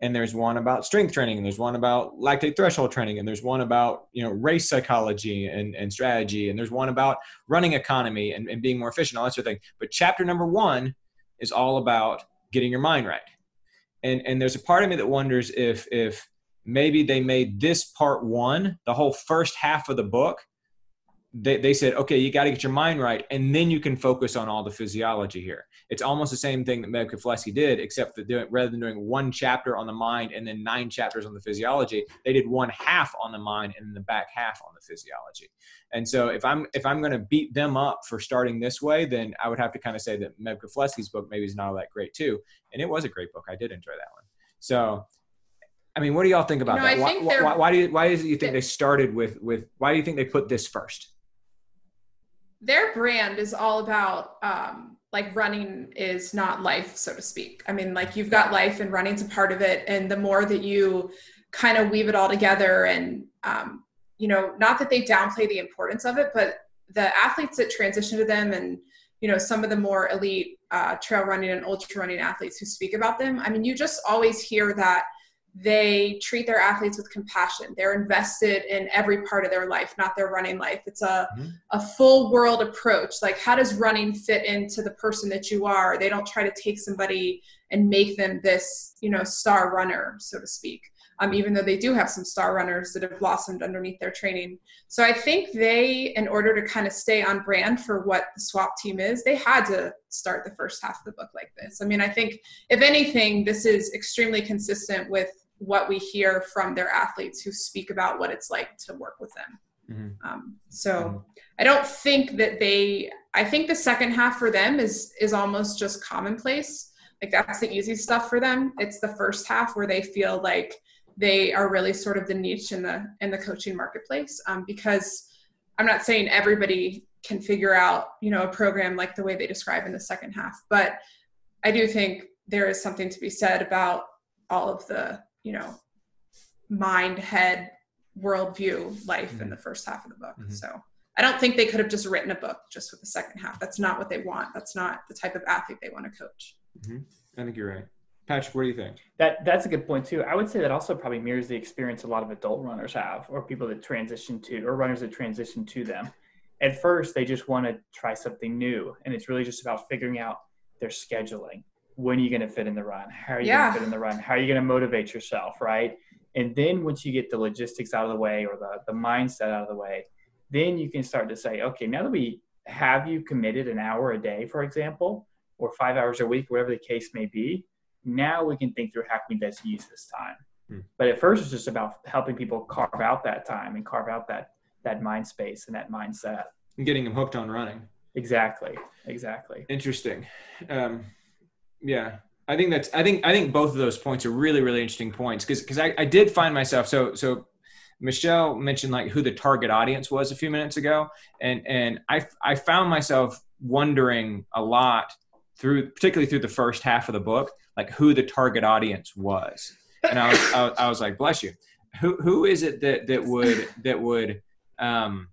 And there's one about strength training, and there's one about lactate threshold training, and there's one about you know race psychology and, and strategy, and there's one about running economy and, and being more efficient, all that sort of thing. But chapter number one is all about getting your mind right. And and there's a part of me that wonders if if maybe they made this part one, the whole first half of the book, they, they said, okay, you got to get your mind right, and then you can focus on all the physiology here. It's almost the same thing that Meb Keflezighi did, except that doing, rather than doing one chapter on the mind and then nine chapters on the physiology, they did one half on the mind and the back half on the physiology. And so, if I'm if I'm going to beat them up for starting this way, then I would have to kind of say that Meb Keflezighi's book maybe is not all that great too. And it was a great book. I did enjoy that one. So I mean, what do y'all think about you know, that? Why, why, why, do you, why is it you think they started with with why do you think they put this first? Their brand is all about um, like running is not life, so to speak. I mean, like you've got life and running's a part of it, and the more that you kind of weave it all together, and um, you know, not that they downplay the importance of it, but the athletes that transition to them and you know some of the more elite uh, trail running and ultra running athletes who speak about them i mean you just always hear that they treat their athletes with compassion they're invested in every part of their life not their running life it's a, mm-hmm. a full world approach like how does running fit into the person that you are they don't try to take somebody and make them this you know star runner so to speak um, even though they do have some star runners that have blossomed underneath their training. So I think they, in order to kind of stay on brand for what the swap team is, they had to start the first half of the book like this. I mean, I think if anything, this is extremely consistent with what we hear from their athletes who speak about what it's like to work with them. Mm-hmm. Um, so mm-hmm. I don't think that they. I think the second half for them is is almost just commonplace. Like that's the easy stuff for them. It's the first half where they feel like they are really sort of the niche in the in the coaching marketplace um, because i'm not saying everybody can figure out you know a program like the way they describe in the second half but i do think there is something to be said about all of the you know mind head worldview life mm-hmm. in the first half of the book mm-hmm. so i don't think they could have just written a book just with the second half that's not what they want that's not the type of athlete they want to coach mm-hmm. i think you're right Patrick, what do you think? That that's a good point too. I would say that also probably mirrors the experience a lot of adult runners have, or people that transition to, or runners that transition to them. At first, they just want to try something new, and it's really just about figuring out their scheduling. When are you going to fit in the run? How are you yeah. going to fit in the run? How are you going to motivate yourself, right? And then once you get the logistics out of the way or the, the mindset out of the way, then you can start to say, okay, now that we have you committed an hour a day, for example, or five hours a week, whatever the case may be, now we can think through how can we best use this time. Hmm. But at first, it's just about helping people carve out that time and carve out that that mind space and that mindset. And getting them hooked on running. Exactly. Exactly. Interesting. Um, yeah, I think that's. I think. I think both of those points are really, really interesting points because because I, I did find myself so so. Michelle mentioned like who the target audience was a few minutes ago, and and I I found myself wondering a lot through particularly through the first half of the book like who the target audience was. And I was, I I was like, bless you. Who, who is it that, that would, that would, um,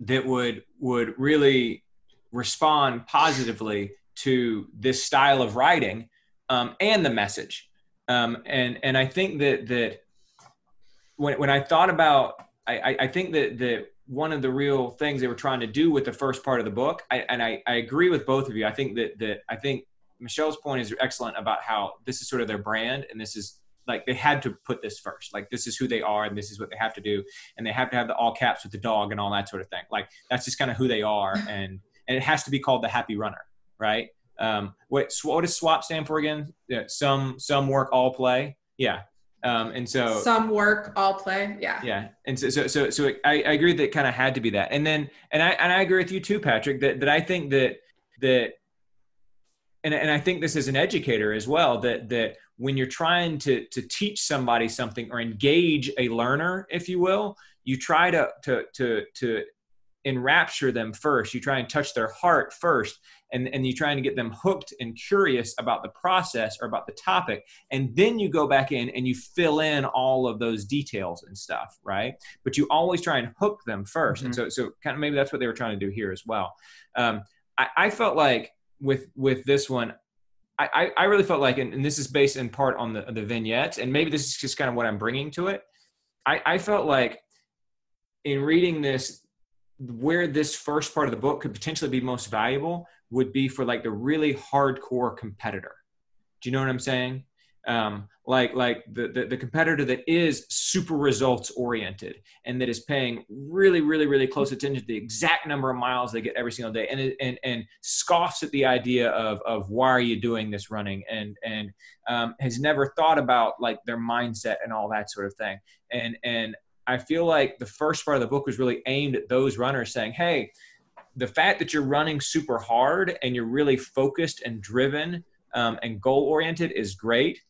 that would, would really respond positively to this style of writing, um, and the message. Um, and, and I think that, that when, when I thought about, I, I think that, that one of the real things they were trying to do with the first part of the book, I, and I, I agree with both of you. I think that, that I think Michelle's point is excellent about how this is sort of their brand and this is like they had to put this first. Like this is who they are and this is what they have to do, and they have to have the all caps with the dog and all that sort of thing. Like that's just kind of who they are, and and it has to be called the happy runner, right? Um, what what does swap stand for again? Yeah, some some work, all play. Yeah. Um, and so some work, all play. Yeah. Yeah. And so, so, so, so I, I agree that kind of had to be that. And then, and I, and I agree with you too, Patrick, that, that I think that, that and, and I think this as an educator as well that that when you're trying to to teach somebody something or engage a learner, if you will, you try to to to to enrapture them first. You try and touch their heart first, and and you trying to get them hooked and curious about the process or about the topic, and then you go back in and you fill in all of those details and stuff, right? But you always try and hook them 1st mm-hmm. and so so kind of maybe that's what they were trying to do here as well. Um, I, I felt like with with this one I, I really felt like, and, this is based in part on the, the vignettes, and maybe this is just kind of what I'm bringing to it. I, I felt like in reading this, where this first part of the book could potentially be most valuable would be for like the really hardcore competitor. Do you know what I'm saying? um, like like the, the, the competitor that is super results oriented and that is paying really really really close attention to the exact number of miles they get every single day and and and scoffs at the idea of of why are you doing this running and and um, has never thought about like their mindset and all that sort of thing and and I feel like the first part of the book was really aimed at those runners saying hey the fact that you're running super hard and you're really focused and driven um, and goal oriented is great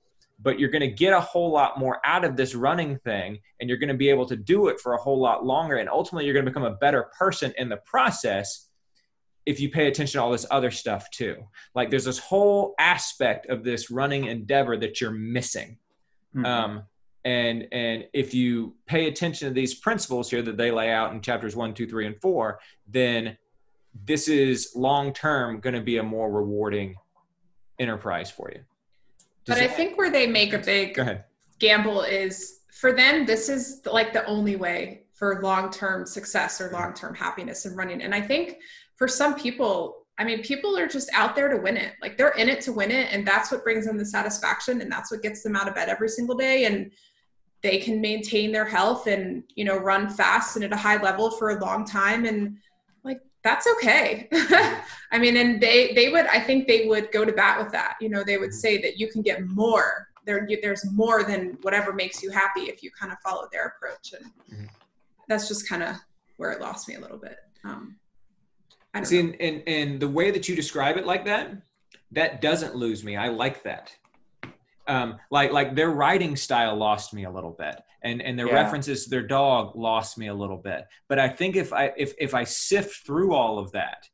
but you're going to get a whole lot more out of this running thing and you're going to be able to do it for a whole lot longer. And ultimately you're going to become a better person in the process if you pay attention to all this other stuff too. Like there's this whole aspect of this running endeavor that you're missing. Mm-hmm. um, and and if you pay attention to these principles here that they lay out in chapters one two three and four then this is long term going to be a more rewarding enterprise for you Does but i think where they make a big gamble is for them this is like the only way for long-term success or long-term happiness and running and i think for some people I mean, people are just out there to win it. Like they're in it to win it. And that's what brings them the satisfaction. And that's what gets them out of bed every single day. And they can maintain their health and you know run fast and at a high level for a long time. And like that's okay. I mean and they they would i think they would go to bat with that. You know they would say that you can get more. There there's more than whatever makes you happy if you kind of follow their approach. And mm-hmm. that's just kind of where it lost me a little bit. Um I see and, and and the way that you describe it like that that doesn't lose me. I like that um, like like their writing style lost me a little bit and and their yeah. references to their dog lost me a little bit. But i think if i if if i sift through all of that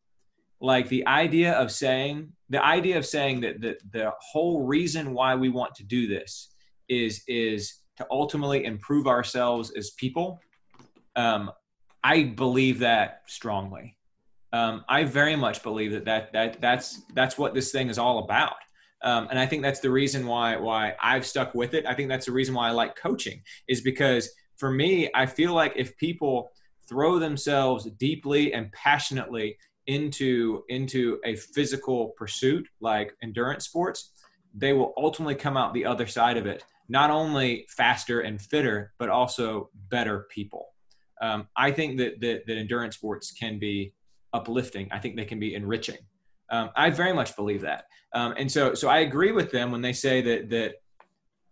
like the idea of saying the idea of saying that the, the whole reason why we want to do this is is to ultimately improve ourselves as people um, i believe that strongly. Um, i very much believe that, that that that's that's what this thing is all about um, and I think that's the reason why why I've stuck with it. I think that's the reason why I like coaching is because for me, I feel like if people throw themselves deeply and passionately into into a physical pursuit like endurance sports, they will ultimately come out the other side of it not only faster and fitter, but also better people. Um, I think that, that that endurance sports can be uplifting. I think they can be enriching. Um, I very much believe that. Um, and so, so I agree with them when they say that, that,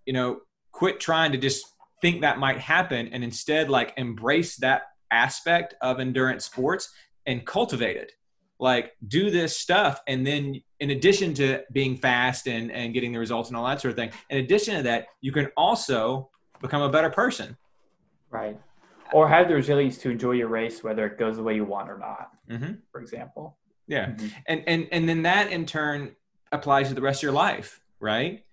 you know, quit trying to just think that might happen and instead like embrace that aspect of endurance sports and cultivate it. Like do this stuff. And then in addition to being fast and, and getting the results and all that sort of thing, in addition to that, you can also become a better person. Right. Or have the resilience to enjoy your race, whether it goes the way you want or not, mm-hmm. for example. Yeah. Mm-hmm. And, and, and then that in turn applies to the rest of your life, right?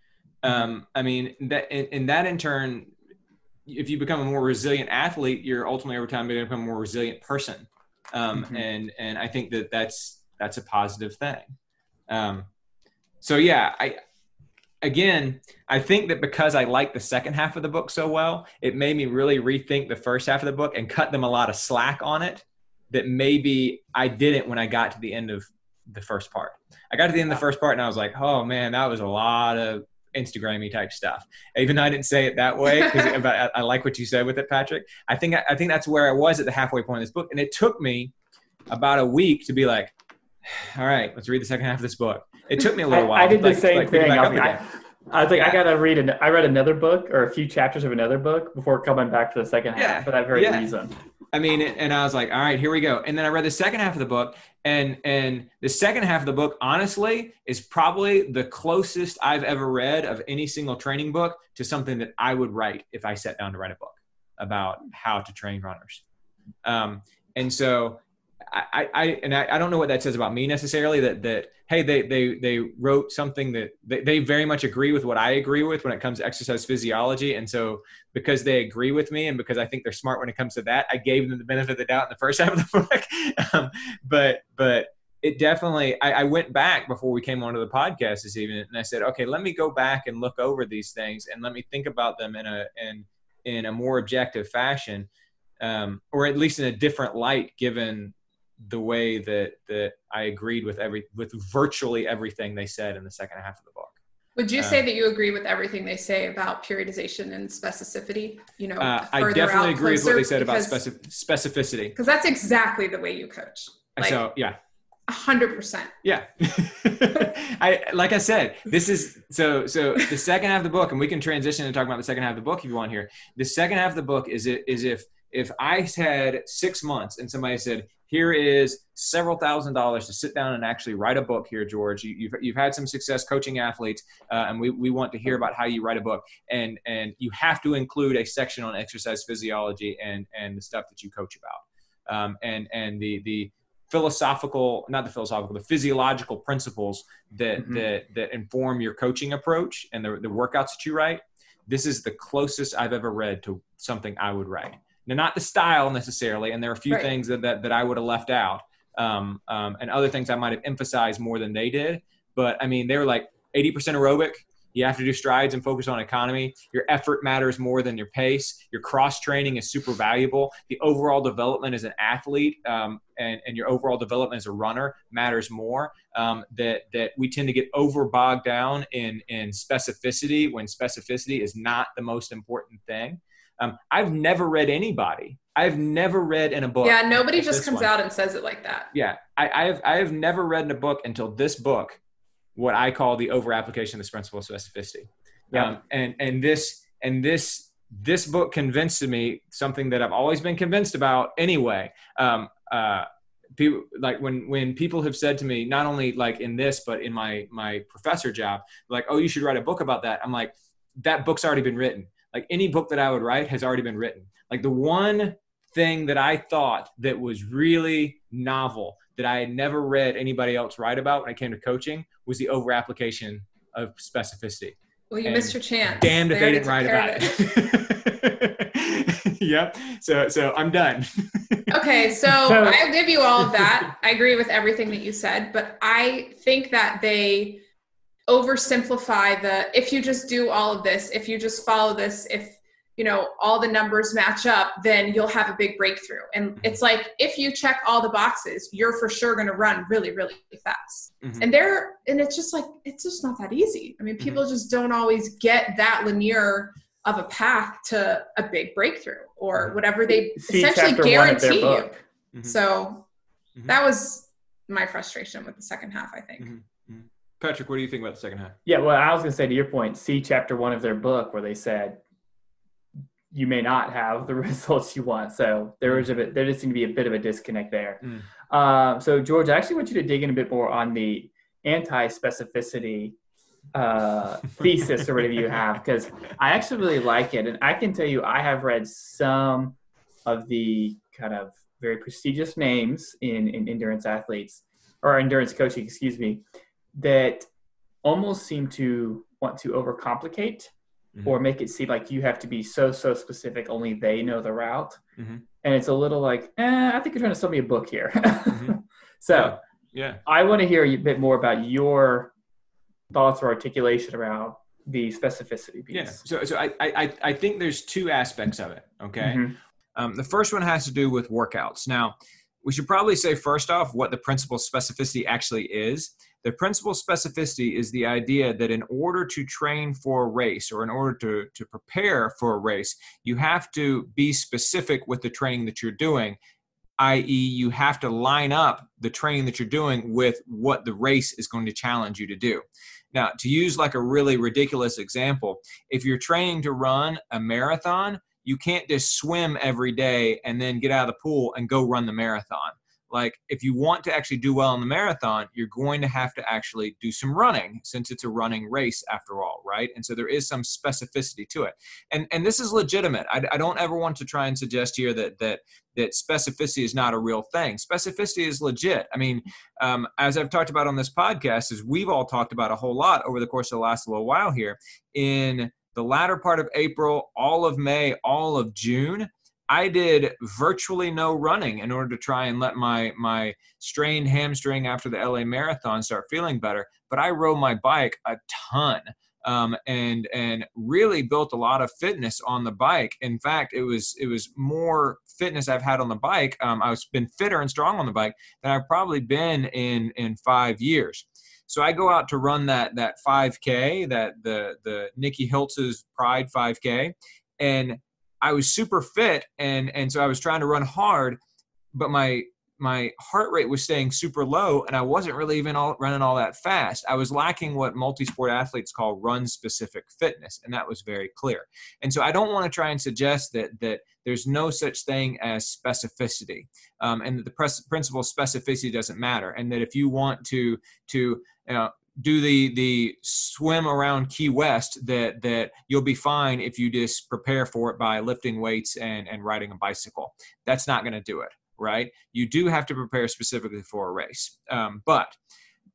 Mm-hmm. Um, I mean, that and, that in turn, if you become a more resilient athlete, you're ultimately over time going to become a more resilient person. Um, mm-hmm. And and I think that that's that's a positive thing. Um, so yeah, I again, I think that because I like the second half of the book so well, it made me really rethink the first half of the book and cut them a lot of slack on it that maybe I didn't when I got to the end of the first part. I got to the end of the first part and I was like, oh man, that was a lot of Instagrammy type stuff. Even though I didn't say it that way, but I, I, like what you said with it, Patrick. I think I think that's where I was at the halfway point of this book, and it took me about a week to be like, all right, let's read the second half of this book. It took me a little I, while. I did the same like, thing. I, I, I, was like, yeah. I gotta read. An, I read another book or a few chapters of another book before coming back to the second half yeah. for that very yeah. reason. I mean, and I was like, all right, here we go. And then I read the second half of the book, and and the second half of the book, honestly, is probably the closest I've ever read of any single training book to something that I would write if I sat down to write a book about how to train runners. Um, and so I, I and I, I, don't know what that says about me necessarily that that hey they they they wrote something that they, they very much agree with what I agree with when it comes to exercise physiology. And so because they agree with me and because I think they're smart when it comes to that I gave them the benefit of the doubt in the first half of the book. Um, but but it definitely I, I, went back before we came onto the podcast this evening and I said okay let me go back and look over these things and let me think about them in a in in a more objective fashion um, or at least in a different light given the way that that I agreed with every with virtually everything they said in the second half of the book. Would you say um, that you agree with everything they say about periodization and specificity? You know, uh, I definitely agree with what they said about specific, specificity. Because that's exactly the way you coach. Like, so yeah, hundred percent. Yeah, I like I said, this is so so the second half of the book, and we can transition and talk about the second half of the book if you want here. The second half of the book is it is if if I had six months and somebody said, here is several thousand dollars to sit down and actually write a book here, George. You, have you've, you've had some success coaching athletes, uh, and we, we want to hear about how you write a book. And, and you have to include a section on exercise physiology and, and the stuff that you coach about. Um, and, and the, the philosophical, not the philosophical, the physiological principles that, mm-hmm. that, that inform your coaching approach and the, the workouts that you write. this is the closest I've ever read to something I would write. Now, not the style necessarily, and there are a few Right. things that, that, that I would have left out, um, um, and other things I might have emphasized more than they did. But I mean, they were like 80% aerobic. You have to do strides and focus on economy. Your effort matters more than your pace. Your cross training is super valuable. The overall development as an athlete um, and, and your overall development as a runner matters more. Um, that that we tend to get over bogged down in in specificity when specificity is not the most important thing. Um, I've never read anybody. I've never read in a book. Yeah, nobody like just comes one. out and says it like that. Yeah, I, I have I have never read in a book until this book what I call the over application of this principle of specificity. Yeah. Um, and and this and this this book convinced me something that I've always been convinced about anyway. Um, uh, people like when when people have said to me not only like in this but in my my professor job like oh you should write a book about that i'm like that book's already been written like any book that i would write has already been written. Like the one thing that i thought that was really novel that i had never read anybody else write about when it came to coaching was the over application of specificity. Well, you And missed your chance. damned if they already didn't write about of it. Yep. So so i'm done. Okay, so, So- I'll give you all of that. I agree with everything that you said, but I think that they oversimplify the if you just do all of this, if you just follow this, if you know all the numbers match up, then you'll have a big breakthrough. And it's like if you check all the boxes, you're for sure going to run really, really fast. Mhm. And there, and it's just like it's just not that easy. I mean, people just don't always get that linear of a path to a big breakthrough or Mhm. whatever they See essentially chapter one of their guarantee you. book. Mhm. So that was my frustration with the second half, I think. Patrick what do you think about the second half Yeah, well, I was going to say to your point, see chapter one of their book where they said you may not have the results you want. So there was a bit, there just seemed to be a bit of a disconnect there. Mm. Um, so George, I actually want you to dig in a bit more on the anti-specificity uh, thesis or whatever you have, because I actually really like it, and I can tell you I have read some of the kind of very prestigious names in, in endurance athletes or endurance coaching, excuse me, that almost seem to want to overcomplicate Mhm. or make it seem like you have to be so so specific only they know the route Mhm. and it's a little like eh, i think you're trying to sell me a book here Mhm. so yeah i want to hear a bit more about your thoughts or articulation around the specificity piece yeah so so I, I i think there's two aspects of it okay Mhm. Um, the first one has to do with workouts. Now, we should probably say first off what the principle specificity actually is. The principle specificity is the idea that in order to train for a race or in order to, to prepare for a race, you have to be specific with the training that you're doing, i.e., you have to line up the training that you're doing with what the race is going to challenge you to do. Now, to use like a really ridiculous example, if you're training to run a marathon, you can't just swim every day and then get out of the pool and go run the marathon. Like, if you want to actually do well in the marathon, you're going to have to actually do some running since it's a running race after all, right? And so there is some specificity to it. And, and this is legitimate. I, I don't ever want to try and suggest here that, that, that specificity is not a real thing. Specificity is legit. I mean, um, as I've talked about on this podcast, as we've all talked about a whole lot over the course of the last little while here, in the latter part of April, all of May, all of June, I did virtually no running in order to try and let my my strained hamstring after the LA marathon start feeling better. But I rode my bike a ton. Um, and and really built a lot of fitness on the bike. In fact, it was it was more fitness I've had on the bike. Um, I was been fitter and strong on the bike than I've probably been in in five years. So I go out to run that that 5K, that the the Nikki Hiltz's Pride 5K, and I was super fit, and and so I was trying to run hard, but my my heart rate was staying super low, and I wasn't really even all, running all that fast. I was lacking what multi-sport athletes call run-specific fitness, and that was very clear. And so I don't want to try and suggest that that there's no such thing as specificity, um, and that the pres- principle of specificity doesn't matter, and that if you want to to do the the swim around Key West that that you'll be fine if you just prepare for it by lifting weights and and riding a bicycle. That's not going to do it, right? You do have to prepare specifically for a race. Um, but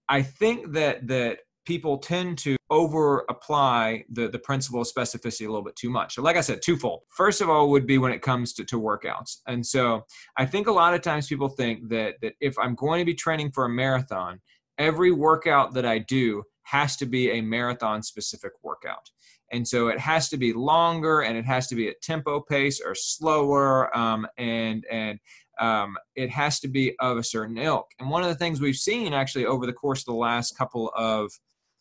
I think that that people tend to over apply the, the principle of specificity a little bit too much. So, like I said, twofold. First of all, would be when it comes to, to workouts. And so I think a lot of times people think that, that if I'm going to be training for a marathon, every workout that I do has to be a marathon specific workout. And so it has to be longer and it has to be at tempo pace or slower. Um, and, and, um, it has to be of a certain ilk. And one of the things we've seen actually over the course of the last couple of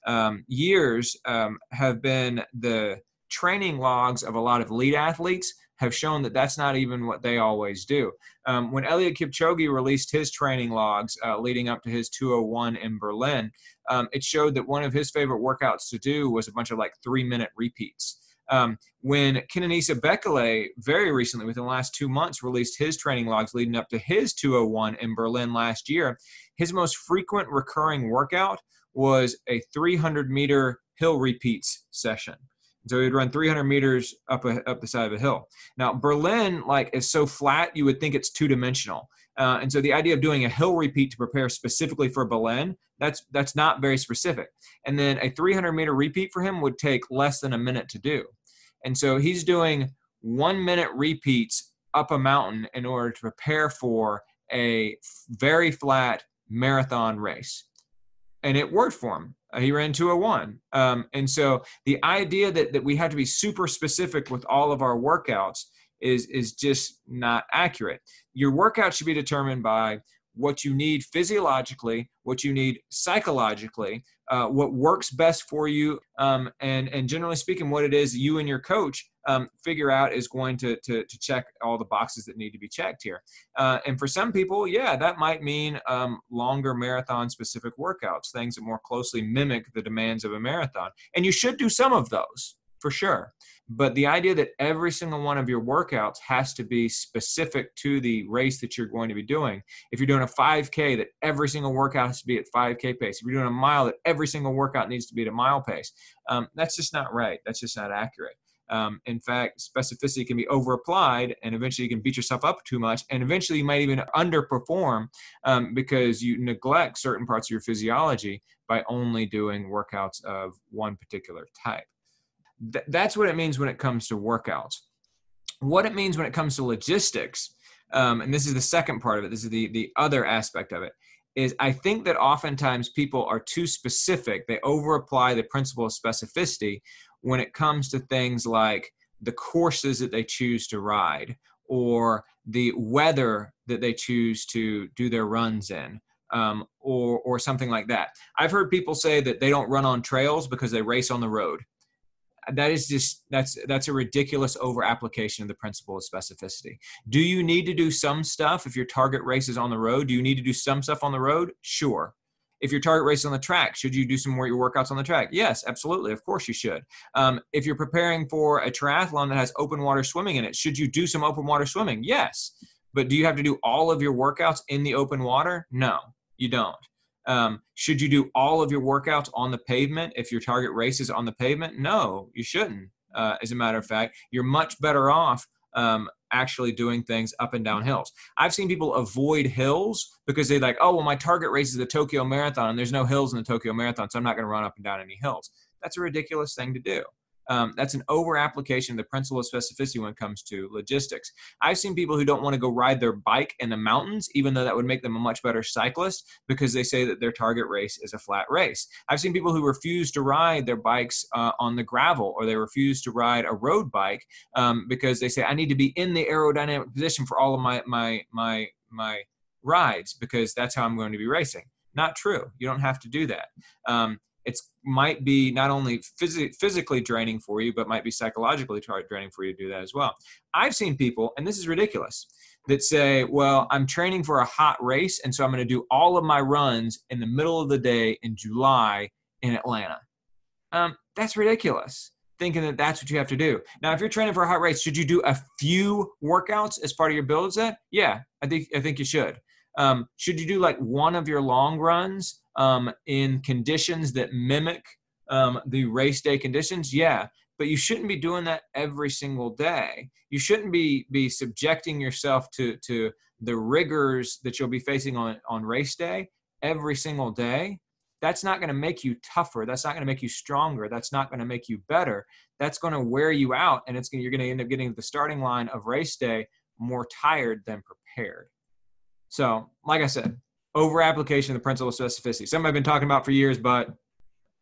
um, years um, have been the training logs of a lot of elite athletes have shown that that's not even what they always do. Um, when Eliud Kipchoge released his training logs uh, leading up to his 201 in Berlin, um, it showed that one of his favorite workouts to do was a bunch of like three minute repeats. Um, when Kenenisa Bekele very recently, within the last two months, released his training logs leading up to his 201 in Berlin last year, his most frequent recurring workout was a 300 meter hill repeats session. So he'd run 300 meters up a, up the side of a hill. Now Berlin, like, is so flat you would think it's two dimensional. Uh, and so the idea of doing a hill repeat to prepare specifically for Berlin, that's that's not very specific. And then a 300 meter repeat for him would take less than a minute to do. And so he's doing one minute repeats up a mountain in order to prepare for a very flat marathon race and it worked for him. Uh, he ran 201. Um, and so the idea that, that we have to be super specific with all of our workouts is, is just not accurate. Your workout should be determined by what you need physiologically, what you need psychologically, uh, what works best for you, um, and and generally speaking, what it is you and your coach um, figure out is going to, to, to check all the boxes that need to be checked here. Uh, and for some people, yeah, that might mean um, longer marathon specific workouts, things that more closely mimic the demands of a marathon. And you should do some of those for sure. But the idea that every single one of your workouts has to be specific to the race that you're going to be doing. If you're doing a 5K, that every single workout has to be at 5K pace. If you're doing a mile, that every single workout needs to be at a mile pace. Um, that's just not right. That's just not accurate. Um, in fact, specificity can be over applied, and eventually you can beat yourself up too much, and eventually you might even underperform um, because you neglect certain parts of your physiology by only doing workouts of one particular type. Th- that's what it means when it comes to workouts. What it means when it comes to logistics, um, and this is the second part of it, this is the, the other aspect of it, is I think that oftentimes people are too specific. They over apply the principle of specificity when it comes to things like the courses that they choose to ride or the weather that they choose to do their runs in um, or or something like that. I've heard people say that they don't run on trails because they race on the road. That is just that's that's a ridiculous over application of the principle of specificity. Do you need to do some stuff if your target race is on the road? Do you need to do some stuff on the road? Sure if your target race is on the track, should you do some more your workouts on the track? Yes, absolutely. Of course you should. Um, if you're preparing for a triathlon that has open water swimming in it, should you do some open water swimming? Yes. But do you have to do all of your workouts in the open water? No, you don't. Um, should you do all of your workouts on the pavement if your target race is on the pavement? No, you shouldn't. Uh, as a matter of fact, you're much better off um, actually doing things up and down hills. I've seen people avoid hills because they're like, oh, well, my target race is the Tokyo Marathon and there's no hills in the Tokyo Marathon, so I'm not going to run up and down any hills. That's a ridiculous thing to do. Um, that's an over application of the principle of specificity when it comes to logistics. I've seen people who don't want to go ride their bike in the mountains, even though that would make them a much better cyclist, because they say that their target race is a flat race. I've seen people who refuse to ride their bikes uh, on the gravel or they refuse to ride a road bike um, because they say, I need to be in the aerodynamic position for all of my, my, my, my rides because that's how I'm going to be racing. Not true. You don't have to do that. Um, it might be not only phys- physically draining for you, but might be psychologically draining for you to do that as well. I've seen people, and this is ridiculous, that say, well, I'm training for a hot race, and so I'm going to do all of my runs in the middle of the day in July in Atlanta. Um, that's ridiculous thinking that that's what you have to do. Now, if you're training for a hot race, should you do a few workouts as part of your build set? Yeah, I think I think you should. Um, should you do like one of your long runs um, in conditions that mimic um, the race day conditions? Yeah, but you shouldn't be doing that every single day. You shouldn't be be subjecting yourself to to the rigors that you'll be facing on on race day every single day that's not going to make you tougher that's not going to make you stronger that's not going to make you better that's going to wear you out and it's going you're going to end up getting the starting line of race day more tired than prepared so like i said over application of the principle of specificity something i've been talking about for years but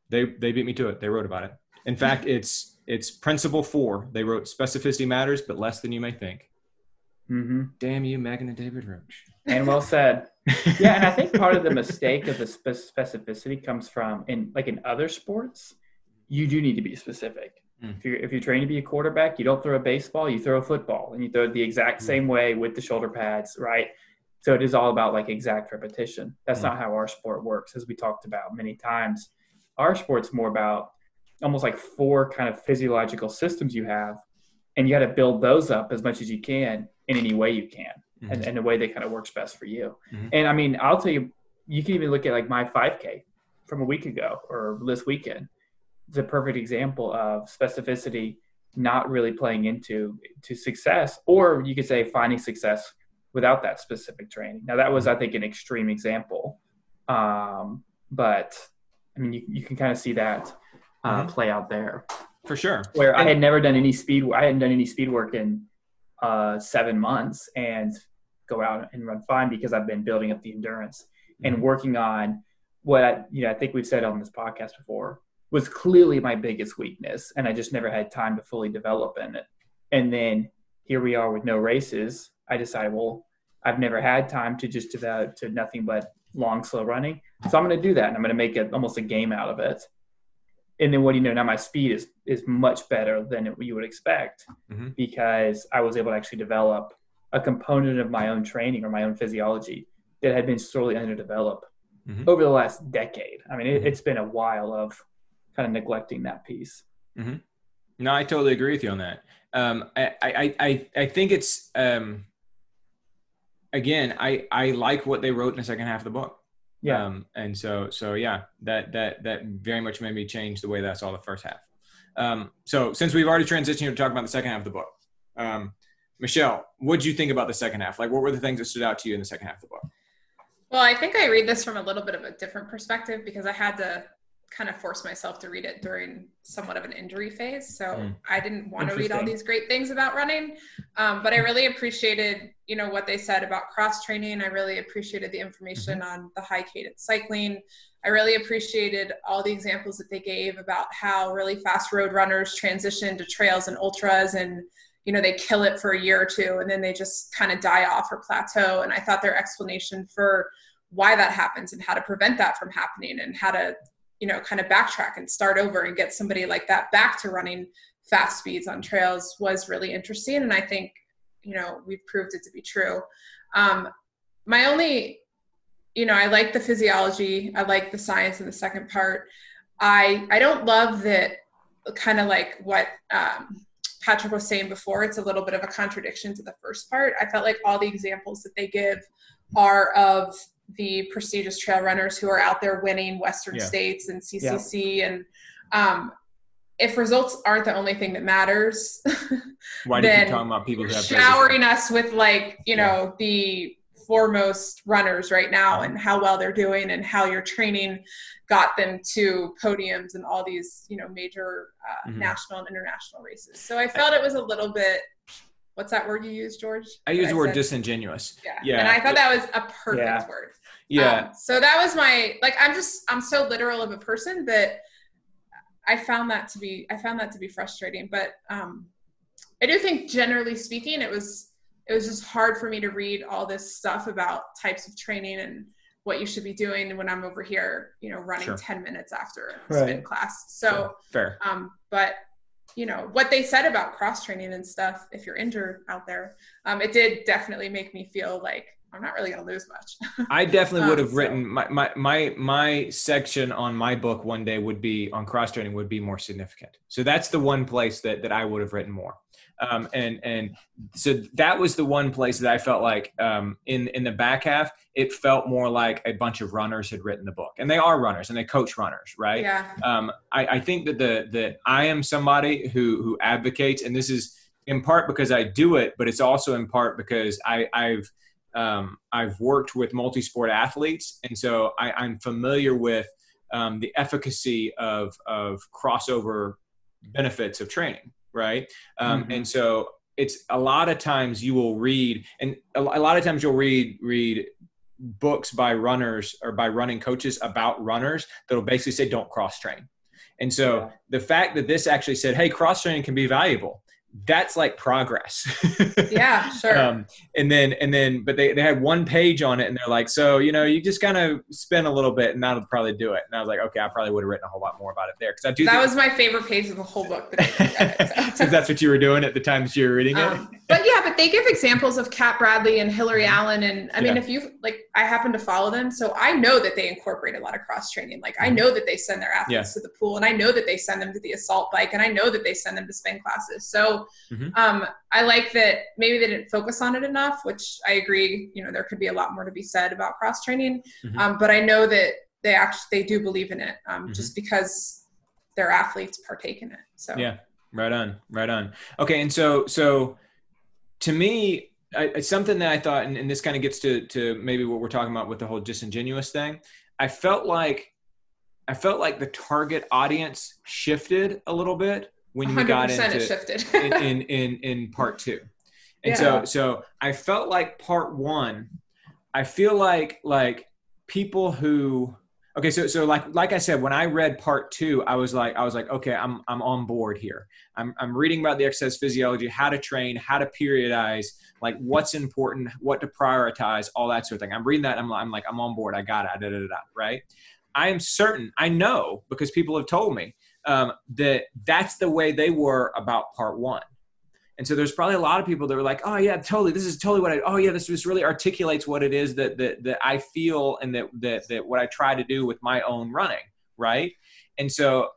they they beat me to it they wrote about it in fact it's it's principle four they wrote specificity matters but less than you may think Mm-hmm. damn you megan and david Roche And well said. yeah, and I think part of the mistake of the specificity comes from in like in other sports, you do need to be specific. Mm. If you're if you're trained to be a quarterback, you don't throw a baseball, you throw a football, and you throw it the exact Mm. same way with the shoulder pads, right? So it is all about like exact repetition. That's Mm. not how our sport works, as we talked about many times. Our sport's more about almost like four kind of physiological systems you have, and you got to build those up as much as you can in any way you can and, and the way that kind of works best for you. Mhm. And I mean, I'll tell you, you can even look at like my 5K from a week ago or this weekend. It's a perfect example of specificity not really playing into to success, or you could say finding success without that specific training. Now that was, I think, an extreme example, um, but I mean, you, you can kind of see that uh, Mhm. play out there for sure where I had never done any speed. I hadn't done any speed work in uh, seven months, and go out and run fine because I've been building up the endurance and Mhm. working on what I, you know I think we've said on this podcast before was clearly my biggest weakness, and I just never had time to fully develop in it. And then here we are with no races. I decided, well, I've never had time to just develop to nothing but long, slow running. So I'm going to do that, and I'm going to make it almost a game out of it. And then what do you know? Now my speed is is much better than it, you would expect Mhm. because I was able to actually develop a component of my own training or my own physiology that had been sorely underdeveloped Mhm. over the last decade. I mean, it, Mhm. it's been a while of kind of neglecting that piece. No, I totally agree with you on that. Um, I, I, I, I think it's um, again, I, I like what they wrote in the second half of the book. Yeah. Um, and so, so yeah, that, that, that very much made me change the way that I saw the first half. Um, so since we've already transitioned to talk about the second half of the book, um, Michelle, what did you think about the second half? Like, what were the things that stood out to you in the second half of the book? Well, I think I read this from a little bit of a different perspective because I had to kind of force myself to read it during somewhat of an injury phase. So Mm. I didn't want to read all these great things about running. Um, but I really appreciated, you know, what they said about cross training. I really appreciated the information on the high cadence cycling. I really appreciated all the examples that they gave about how really fast road runners transition to trails and ultras and you know they kill it for a year or two and then they just kind of die off or plateau and i thought their explanation for why that happens and how to prevent that from happening and how to you know kind of backtrack and start over and get somebody like that back to running fast speeds on trails was really interesting. And i think you know we've proved it to be true. Um, my only you know i like the physiology. I like the science in the second part. I i don't love that kind of like what um, Patrick was saying before, it's a little bit of a contradiction to the first part. I felt like all the examples that they give are of the prestigious trail runners who are out there winning Western Yeah. states and CCC. And um, if results aren't the only thing that matters, Why do you keep talking about people showering us with like, you know, the foremost runners right now and how well they're doing and how your training got them to podiums and all these, you know, major uh, Mhm. national and international races. So I felt it was a little bit. What's that word you use, George? I use the word said? disingenuous. Yeah. Yeah. And I thought that was a perfect Yeah. word. Yeah. Um, so that was my like I'm just I'm so literal of a person that I found that to be I found that to be frustrating. But um I do think generally speaking it was it was just hard for me to read all this stuff about types of training and what you should be doing when I'm over here, you know, running Sure. 10 minutes after a spin class. So fair. um, but you know what they said about cross training and stuff. If you're injured out there, um, it did definitely make me feel like I'm not really going to lose much. I definitely would Um, have so- written my, my my my section on my book one day would be on cross training would be more significant. So that's the one place that that I would have written more. Um, and and so that was the one place that I felt like um, in in the back half it felt more like a bunch of runners had written the book, and they are runners and they coach runners, right? yeah. um, I, I think that the that I am somebody who who advocates, and this is in part because I do it, but it's also in part because I, I've um, I've worked with multi-sport athletes, and so I, I'm familiar with um, the efficacy of of crossover benefits of training, right? Um, Mhm. And so it's a lot of times you will read, and a, a lot of times you'll read read books by runners or by running coaches about runners that'll basically say don't cross train. And so Yeah. the fact that this actually said, hey, cross training can be valuable, that's like progress. Yeah, sure. um, and then and then but they, they had one page on it and they're like so you know you just kind of spin a little bit and that'll probably do it and i was like okay i probably would have written a whole lot more about it there because i do that was my favorite page of the whole book. It, so. since that's what you were doing at the time that you were reading it Um, but yeah, but they give examples of Cat Bradley and Hillary Allen, and I mean, Mm-hmm. Yeah. if you like, I happen to follow them, so I know that they incorporate a lot of cross training. Like, I Mhm. know that they send their athletes Yeah. to the pool, and I know that they send them to the assault bike, and I know that they send them to spin classes. So, Mhm. um, I like that maybe they didn't focus on it enough, which I agree. You know, there could be a lot more to be said about cross training, Mhm. um, but I know that they actually they do believe in it, um, Mhm. just because their athletes partake in it. So Yeah. Right on, right on. Okay, and so so to me, I, it's something that I thought, and, and this kind of gets to to maybe what we're talking about with the whole disingenuous thing. I felt like I felt like the target audience shifted a little bit when we got 100% into it shifted. in, in in in part two, and Yeah. so so I felt like part one. I feel like like people who okay so so like like i said when i read part two i was like i was like okay i'm i'm on board here i'm i'm reading about the exercise physiology how to train how to periodize like what's important what to prioritize all that sort of thing i'm reading that i'm, I'm like i'm on board i got it da, da, da, right i am certain i know because people have told me um, that that's the way they were about part one and so there's probably a lot of people that were like, oh yeah, totally. This is totally what I, oh yeah, this just really articulates what it is that, that, that I feel and that, that, that what I try to do with my own running. Right. And so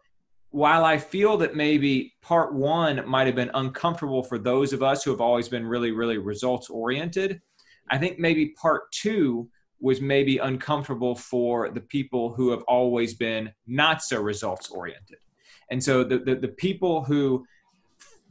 while I feel that maybe part one might have been uncomfortable for those of us who have always been really, really results oriented, I think maybe part two was maybe uncomfortable for the people who have always been not so results oriented. And so the, the, the people who,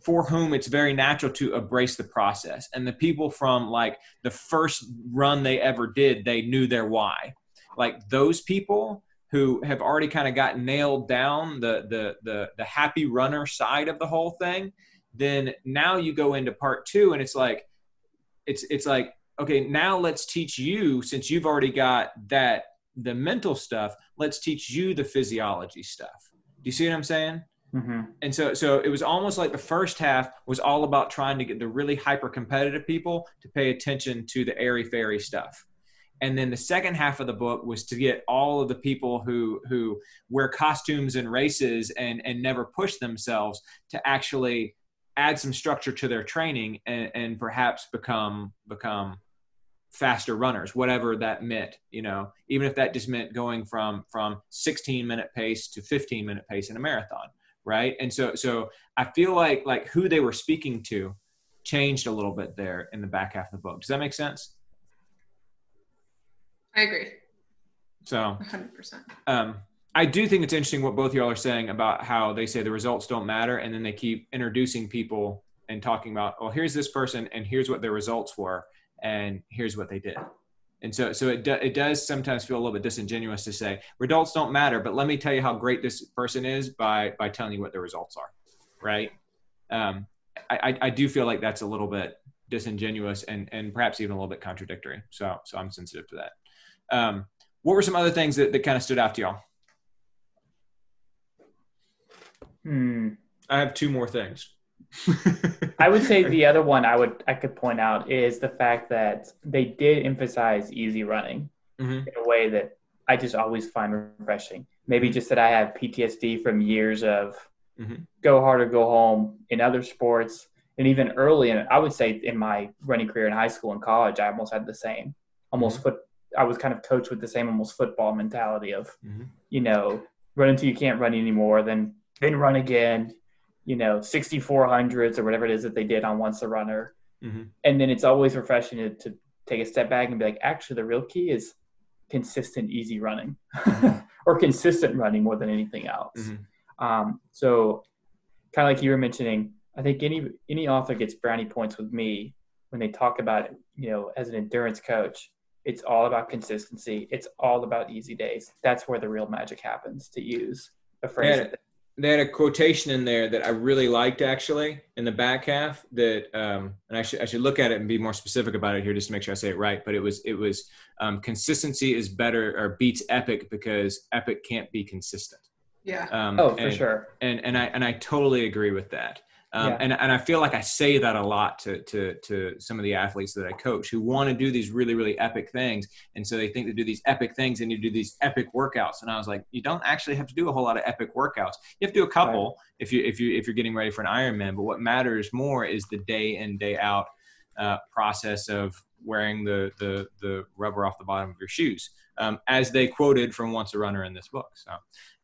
for whom it's very natural to embrace the process and the people from like the first run they ever did they knew their why. Like those people who have already kind of got nailed down the, the the the happy runner side of the whole thing then now you go into part two and it's like it's it's like okay now let's teach you since you've already got that the mental stuff let's teach you the physiology stuff you see what i'm saying? Hmm and so so it was almost like the first half was all about trying to get the really hyper competitive people to pay attention to the airy fairy stuff. And then the second half of the book was to get all of the people who who wear costumes and races and and never push themselves to actually add some structure to their training and, and perhaps become become faster runners whatever that meant you know even if that just meant going from from 16 minute pace to 15 minute pace in a marathon right? And so so i feel like like who they were speaking to changed a little bit there in the back half of the book. Does that make sense? I agree, so 100%. um i do think it's interesting what both y'all are saying about how they say the results don't matter and then they keep introducing people and talking about oh here's this person and here's what their results were and here's what they did. And so so it, do, it does sometimes feel a little bit disingenuous to say results don't matter but let me tell you how great this person is by by telling you what the results are right? Um i i, do feel like that's a little bit disingenuous and and perhaps even a little bit contradictory. So so i'm sensitive to that. Um what were some other things that, that kind of stood out to y'all? Hmm. i have two more things I would say the other one I would I could point out is the fact that they did emphasize easy running Mhm. in a way that I just always find refreshing. Maybe just that I have PTSD from years of Mhm. go hard or go home in other sports, and even early in I would say in my running career in high school and college, I almost had the same, almost foot. I was kind of coached with the same almost football mentality of Mhm. you know, run until you can't run anymore, then then run again, you know, 6400s or whatever it is that they did on Once a Runner. Mhm. And then it's always refreshing to, to take a step back and be like, actually, the real key is consistent, easy running or consistent running more than anything else. Mhm. Um, so, kind of like you were mentioning, I think any any author gets brownie points with me when they talk about it, you know, as an endurance coach, It's all about consistency. It's all about easy days. That's where the real magic happens. To use a phrase. Yeah. They had a quotation in there that I really liked actually in the back half that, um, and I should I should look at it and be more specific about it here just to make sure I say it right. But it was it was um, consistency is better or beats epic because epic can't be consistent. Yeah. Um, oh, for and, sure. And and I and I totally agree with that. Um, Yeah. and, and I feel like I say that a lot to, to, to some of the athletes that I coach who want to do these really, really epic things. And so they think they do these epic things and you do these epic workouts. And I was like, you don't actually have to do a whole lot of epic workouts. You have to do a couple if you, if you, if you're getting ready for an Ironman, but what matters more is the day in, day out uh, process of wearing the, the, the rubber off the bottom of your shoes. Um, as they quoted from once a runner in this book. So,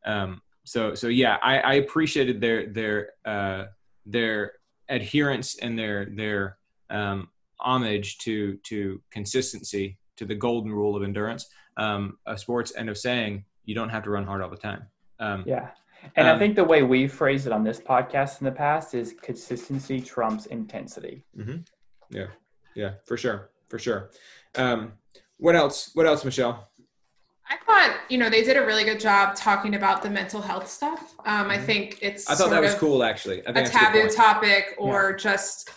um, so, so yeah, I, I appreciated their, their, uh, their adherence and their their um, homage to to consistency to the golden rule of endurance um, of sports and of saying you don't have to run hard all the time. Um, Yeah. And I Um, think the way we phrased it on this podcast in the past is consistency trumps intensity. yeah, yeah, for sure, for sure. Um, what else? What else, Michelle? I thought, you know, they did a really good job talking about the mental health stuff. Um, I think it's Mm-hmm. I thought that was cool, actually. I think a taboo topic or just,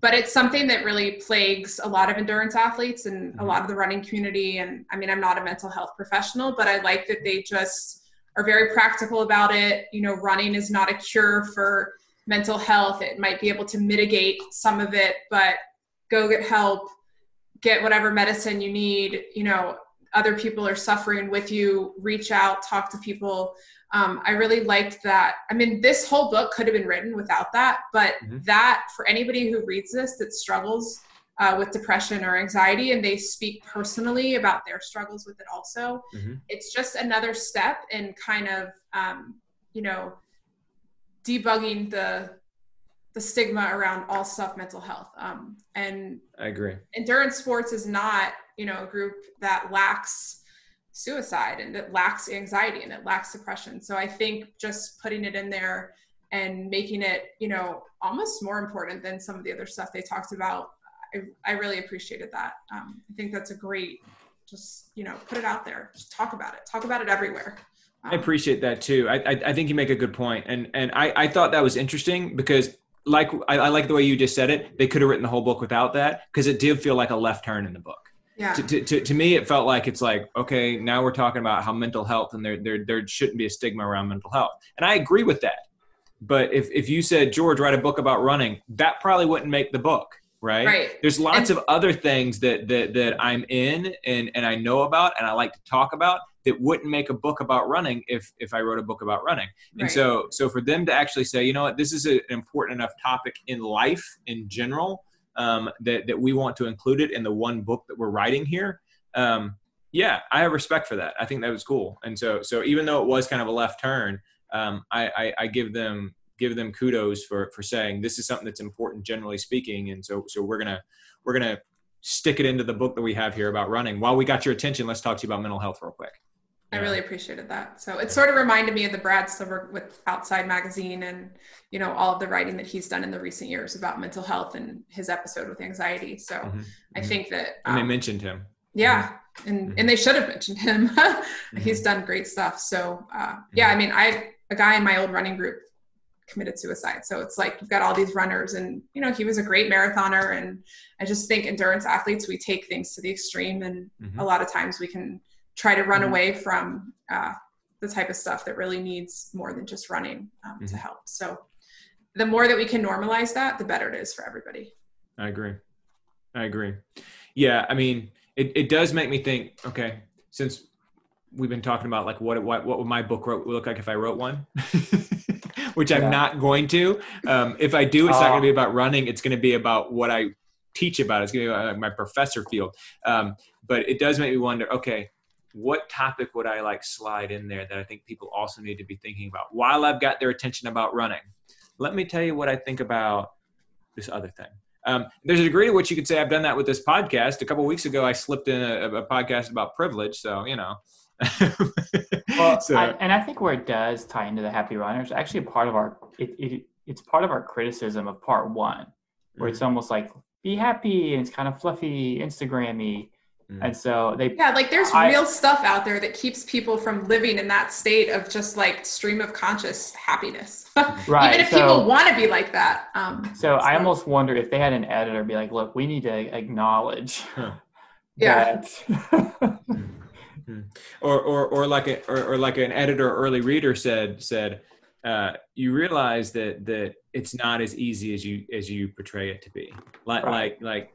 but it's something that really plagues a lot of endurance athletes and Mm-hmm. a lot of the running community. And I mean, I'm not a mental health professional, but I like that they just are very practical about it. You know, running is not a cure for mental health. It might be able to mitigate some of it, but go get help, get whatever medicine you need. You know, other people are suffering with you. Reach out, talk to people. Um, I really liked that. I mean, this whole book could have been written without that, but Mhm. that for anybody who reads this that struggles uh, with depression or anxiety and they speak personally about their struggles with it also, Mhm. it's just another step in kind of, um, you know, debugging the the stigma around all stuff mental health. Um, and I agree. endurance sports is not you know a group that lacks suicide and it lacks anxiety and it lacks depression so i think just putting it in there and making it you know almost more important than some of the other stuff they talked about i, I really appreciated that um, i think that's a great just you know put it out there just talk about it talk about it everywhere I appreciate that too. I, I I think you make a good point, and and I I thought that was interesting because like I, I like the way you just said it. They could have written the whole book without that because it did feel like a left turn in the book. yeah To, to, to, to me, it felt like it's like okay, now we're talking about how mental health and there there there shouldn't be a stigma around mental health, and I agree with that. But if if you said George write a book about running, that probably wouldn't make the book, right? right There's lots And- of other things that that that I'm in and and I know about and I like to talk about that wouldn't make a book about running if if I wrote a book about running. And Right. so so for them to actually say, you know what, this is a, an important enough topic in life in general um, that that we want to include it in the one book that we're writing here. Um, yeah, I have respect for that. I think that was cool. And so so even though it was kind of a left turn, um, I, I I give them give them kudos for for saying this is something that's important generally speaking. And so so we're gonna we're gonna stick it into the book that we have here about running. While we got your attention, let's talk to you about mental health real quick. I really appreciated that. So it sort of reminded me of the Brad Stulberg with Outside Magazine and, you know, all of the writing that he's done in the recent years about mental health and his episode with anxiety. So Mhm. I Mhm. think that, And they um, mentioned him. yeah, and, Mhm. and they should have mentioned him. He's Mhm. done great stuff. So uh, yeah, I mean, I, a guy in my old running group committed suicide. So it's like, you've got all these runners and, you know, he was a great marathoner. And I just think endurance athletes, we take things to the extreme and Mhm. a lot of times we can try to run Mhm. away from uh, the type of stuff that really needs more than just running um, to Mhm. help. So the more that we can normalize that, the better it is for everybody. I agree. I agree. Yeah, I mean, it, it does make me think. Okay, since we've been talking about like what what what would my book wrote, look like if I wrote one, which I'm not going to. Um, if I do, it's not Ah. going to be about running. It's going to be about what I teach about. It's going to be about my professor field. Um, but it does make me wonder. Okay, what topic would I like slide in there that I think people also need to be thinking about while I've got their attention about running? Let me tell you what I think about this other thing. Um, there's a degree to which you could say I've done that with this podcast. A couple weeks ago, I slipped in a, a podcast about privilege, so you know. Well, So- I, and I think where it does tie into the happy runners, actually part of our it, it it's part of our criticism of part one, where Mm-hmm. it's almost like be happy and it's kind of fluffy, Instagrammy. Mhm. And so they Yeah, like there's I- real stuff out there that keeps people from living in that state of just like stream of conscious happiness. right. Even if so, people want to be like that. Um, so I almost wonder if they had an editor be like, look, we need to acknowledge Huh. Yeah. that or or or like a or, or like an editor early reader said said uh, you realize that that it's not as easy as you as you portray it to be like Right. like like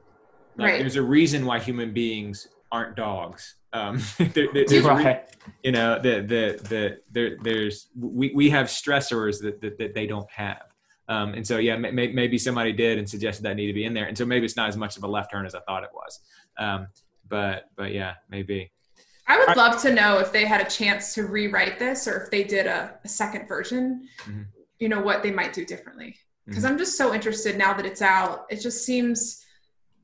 like Right. there's a reason why human beings aren't dogs um there, there- there's a re- right. you know the the the there there's we we have stressors that that, that they don't have um and so yeah may- maybe somebody did and suggested that need to be in there and so maybe it's not as much of a left turn as i thought it was um but but yeah maybe I would love to know if they had a chance to rewrite this or if they did a, a second version, Mhm. you know, what they might do differently. Because Mhm. I'm just so interested now that it's out. It just seems,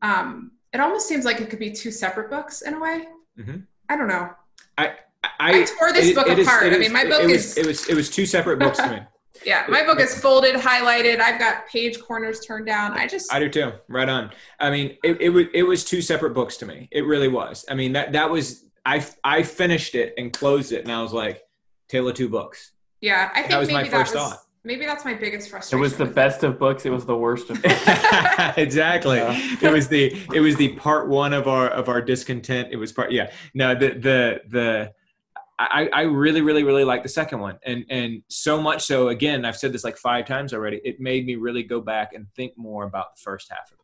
um, it almost seems like it could be two separate books in a way. Mhm. I don't know. I, I tore this book is- apart. I is- mean, my book it is- was, it was it was two separate books to me. Yeah, my book is folded, highlighted. I've got page corners turned down. I just, I do too. Right on. I mean, it, it was it was two separate books to me. It really was. I mean that that was I I finished it and closed it, and I was like, tale of two books. yeah, I think That was maybe my that first was thought. maybe that's my biggest frustration. It was the with best of books. It was the worst of books. exactly. Yeah. It was the it was the part one of our of our discontent. It was part yeah. No, the the the I, I really really really like the second one and and so much so again I've said this like five times already. It made me really go back and think more about the first half of the book.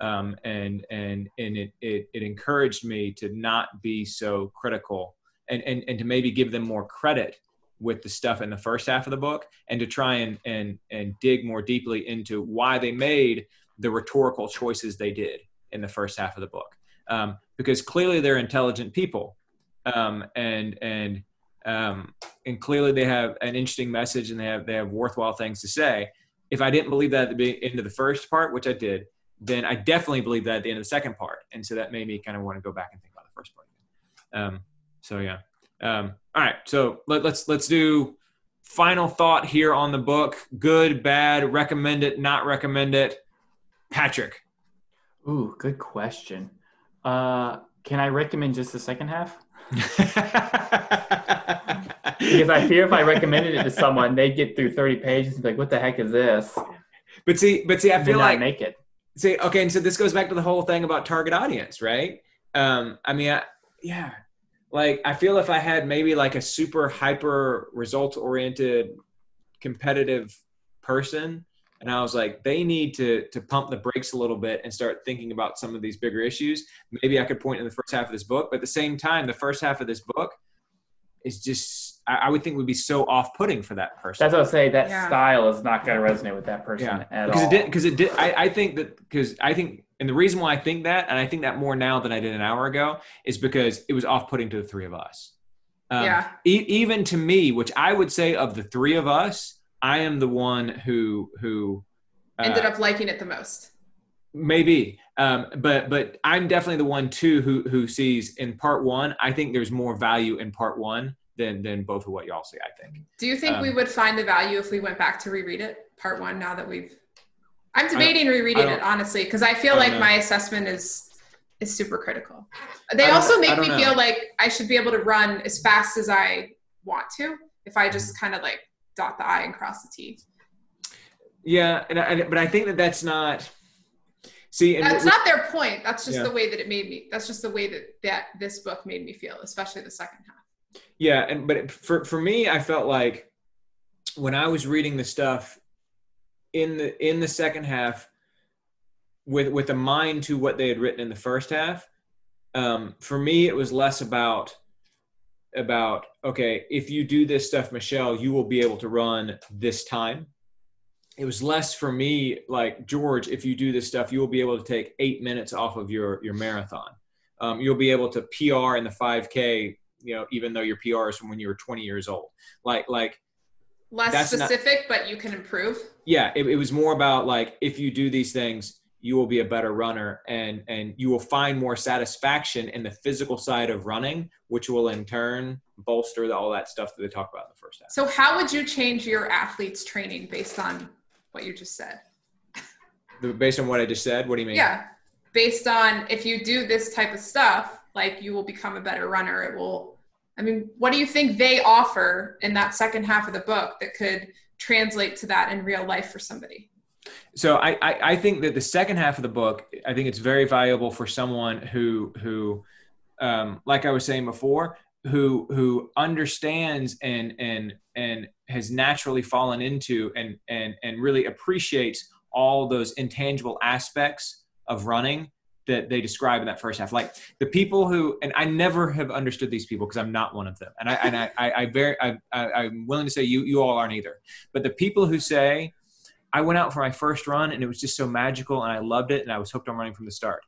Um, and and and it, it it encouraged me to not be so critical and, and and to maybe give them more credit with the stuff in the first half of the book and to try and and and dig more deeply into why they made the rhetorical choices they did in the first half of the book. Um, because clearly they're intelligent people um, and and um, and clearly they have an interesting message and they have they have worthwhile things to say. If i didn't believe that at the end of the first part which i did then i definitely believe that at the end of the second part and so that made me kind of want to go back and think about the first part um, so yeah um, all right so let, let's let's do final thought here on the book good bad recommend it not recommend it patrick Ooh, good question. Uh, can I recommend just the second half? Because I fear if I recommended it to someone, they'd get through 30 pages and be like, what the heck is this? but see but see i feel like make it. See okay and so this goes back to the whole thing about target audience right? Um i mean I, yeah like i feel if i had maybe like a super hyper results oriented competitive person and i was like they need to to pump the brakes a little bit and start thinking about some of these bigger issues maybe i could point in the first half of this book but at the same time the first half of this book is just i, I would think would be so off-putting for that person That's what I say. That Yeah. style is not going to resonate with that person Yeah, at because all. it did because it did I, I think that because i think and the reason why i think that and i think that more now than i did an hour ago is because it was off-putting to the three of us um, Yeah. e- even to me which i would say of the three of us i am the one who who uh, ended up liking it the most. maybe um, but but i'm definitely the one too who who sees in part one i think there's more value in part one than than both of what y'all see i think Do you think Um, we would find the value if we went back to reread it, part one, now that we've? I'm debating rereading it honestly because I feel I like know. my assessment is is super critical. They also make me know. feel like I should be able to run as fast as I want to if I just kind of like dot the i and cross the t. yeah and, I, but i think that that's not see That's not their point. That's just Yeah. the way that it made me. That's just the way that that this book made me feel, especially the second half. Yeah, and but for for me, I felt like when I was reading the stuff in the in the second half, with with a mind to what they had written in the first half, um, for me it was less about about okay, if you do this stuff, Michelle, you will be able to run this time. It was less for me like George, if you do this stuff, you will be able to take eight minutes off of your your marathon. Um, you'll be able to PR in the 5K you know, even though your PR is from when you were 20 years old. Like, like, Less That's not- specific, but you can improve. yeah, it, it was more about like, if you do these things, you will be a better runner and, and you will find more satisfaction in the physical side of running, which will in turn bolster the, all that stuff that they talk about in the first half. So, how would you change your athletes' training based on what you just said? Based on what I just said, what do you mean? Yeah, based on if you do this type of stuff, like you will become a better runner. It will. I mean, what do you think they offer in that second half of the book that could translate to that in real life for somebody? So I, I, I think that the second half of the book, I think it's very valuable for someone who who, um, like I was saying before, who who understands and and and has naturally fallen into and and and really appreciates all those intangible aspects of running that they describe in that first half. Like the people who, and I never have understood these people because I'm not one of them. And I, and I, I, I very, I, I, am willing to say you, you all aren't either. But the people who say, I went out for my first run and it was just so magical and I loved it and I was hooked on running from the start.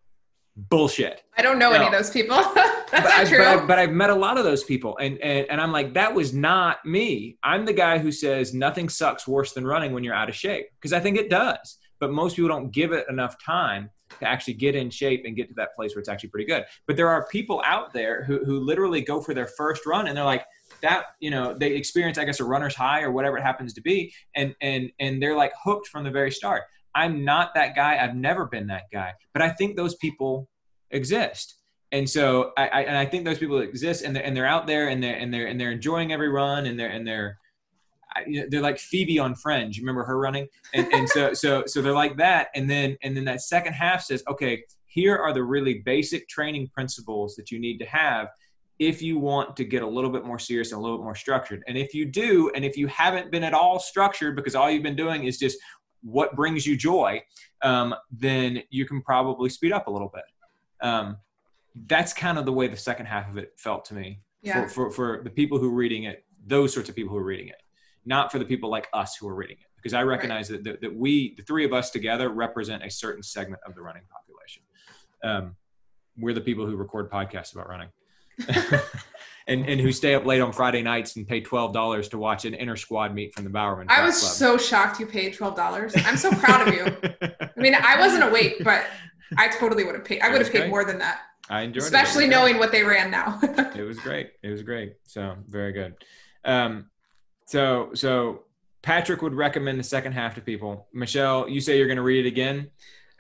Bullshit. I don't know no. any of those people. That's but not I, true. But, I, but I've met a lot of those people and, and, and I'm like, that was not me. I'm the guy who says nothing sucks worse than running when you're out of shape because I think it does. But most people don't give it enough time to actually get in shape and get to that place where it's actually pretty good. But there are people out there who, who literally go for their first run and they're like, that you know they experience i guess a runner's high or whatever it happens to be and and and they're like hooked from the very start. I'm not that guy. I've never been that guy. But i think those people exist. And so i, I and i think those people exist and they're, and they're out there and they're and they're and they're enjoying every run and they're and they're they're like Phoebe on Friends. You remember her running, and, and so so so they're like that. And then and then that second half says, okay, here are the really basic training principles that you need to have if you want to get a little bit more serious and a little bit more structured. And if you do, and if you haven't been at all structured because all you've been doing is just what brings you joy, um, then you can probably speed up a little bit. Um, that's kind of the way the second half of it felt to me. Yeah. For, for, for the people who are reading it, those sorts of people who are reading it not for the people like us who are reading it. Because I recognize right. that, that, we, the three of us together, represent a certain segment of the running population. Um, we're the people who record podcasts about running. and and who stay up late on Friday nights and pay twelve dollars to watch an inner squad meet from the Bowerman. I was Club. so shocked you paid twelve dollars. I'm so proud of you. I mean, I wasn't awake, but I totally would have paid. I would have paid great. more than that. I enjoyed especially it. Especially knowing what they ran now. it was great. It was great. So very good. Um, so so Patrick would recommend the second half to people. Michelle, you say you're going to read it again.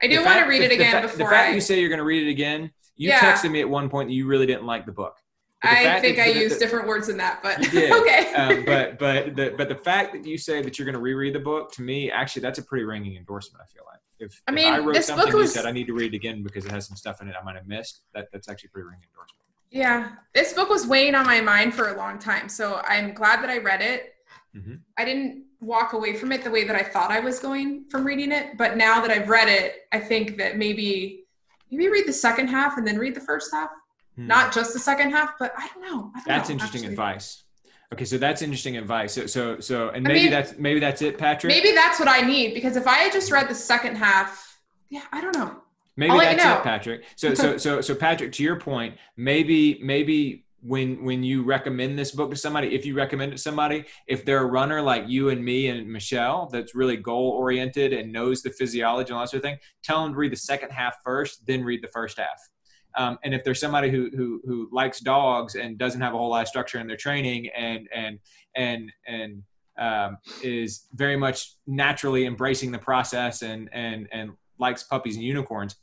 I do want to read it again the, before the fact I... you say you're going to read it again. You yeah. texted me at one point that you really didn't like the book. I think that, I used different words than that, but okay. um, but but the but the fact that you say that you're going to reread the book to me, actually, that's a pretty ringing endorsement. I feel like if I mean, if I wrote this something book was, you said I need to read it again because it has some stuff in it I might have missed. That that's actually pretty ringing endorsement. Yeah, this book was weighing on my mind for a long time, so I'm glad that I read it. Mm-hmm. I didn't walk away from it the way that I thought I was going from reading it, but now that I've read it, I think that maybe maybe read the second half and then read the first half. Hmm. Not just the second half, but I don't know. I don't that's know, interesting actually. advice. Okay, so that's interesting advice. So, so, so, and maybe I mean, that's maybe that's it, Patrick. Maybe that's what I need because if I had just read the second half, yeah, I don't know. Maybe I'll that's you know. it, Patrick. So, so, so, so, Patrick, to your point, maybe, maybe when when you recommend this book to somebody if you recommend it to somebody if they're a runner like you and me and michelle that's really goal oriented and knows the physiology and all that sort of thing tell them to read the second half first then read the first half. Um, and if there's somebody who, who who likes dogs and doesn't have a whole lot of structure in their training and and and and um, is very much naturally embracing the process and and and likes puppies and unicorns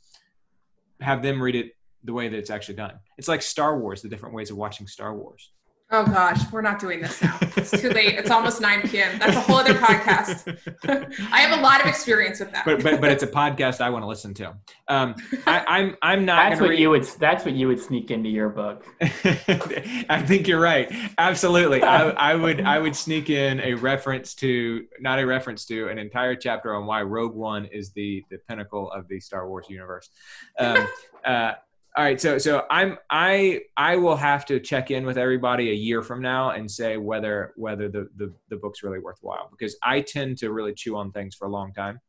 have them read it the way that it's actually done. It's like Star Wars, the different ways of watching Star Wars. Oh gosh, we're not doing this now. It's too late. It's almost 9 p.m. That's a whole other podcast. I have a lot of experience with that. But but, but it's a podcast I want to listen to. Um, I, am I'm, I'm not. That's what read... you would. That's what you would sneak into your book. I think you're right. Absolutely. I, I would I would sneak in a reference to not a reference to an entire chapter on why Rogue One is the the pinnacle of the Star Wars universe. Um, uh, all right so so i'm i i will have to check in with everybody a year from now and say whether whether the the, the book's really worthwhile because i tend to really chew on things for a long time.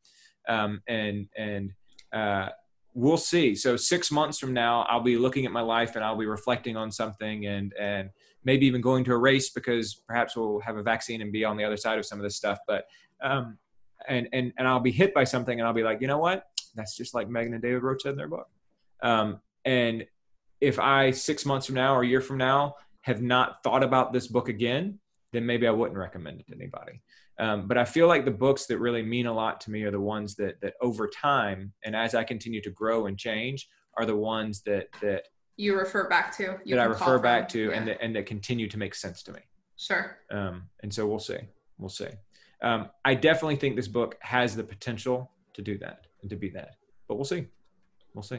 Um, and and uh, we'll see. So six months from now i'll be looking at my life and i'll be reflecting on something and and maybe even going to a race because perhaps we'll have a vaccine and be on the other side of some of this stuff. But um and and and i'll be hit by something and i'll be like you know what? That's just like megan and david wrote in their book. Um, and if I six months from now or a year from now have not thought about this book again, then maybe I wouldn't recommend it to anybody. Um, but I feel like the books that really mean a lot to me are the ones that that over time and as I continue to grow and change are the ones that that you refer back to. You that I refer back to, Yeah. and that, and that continue to make sense to me. sure. Um, and so we'll see. We'll see. Um, I definitely think this book has the potential to do that and to be that, but we'll see. We'll see.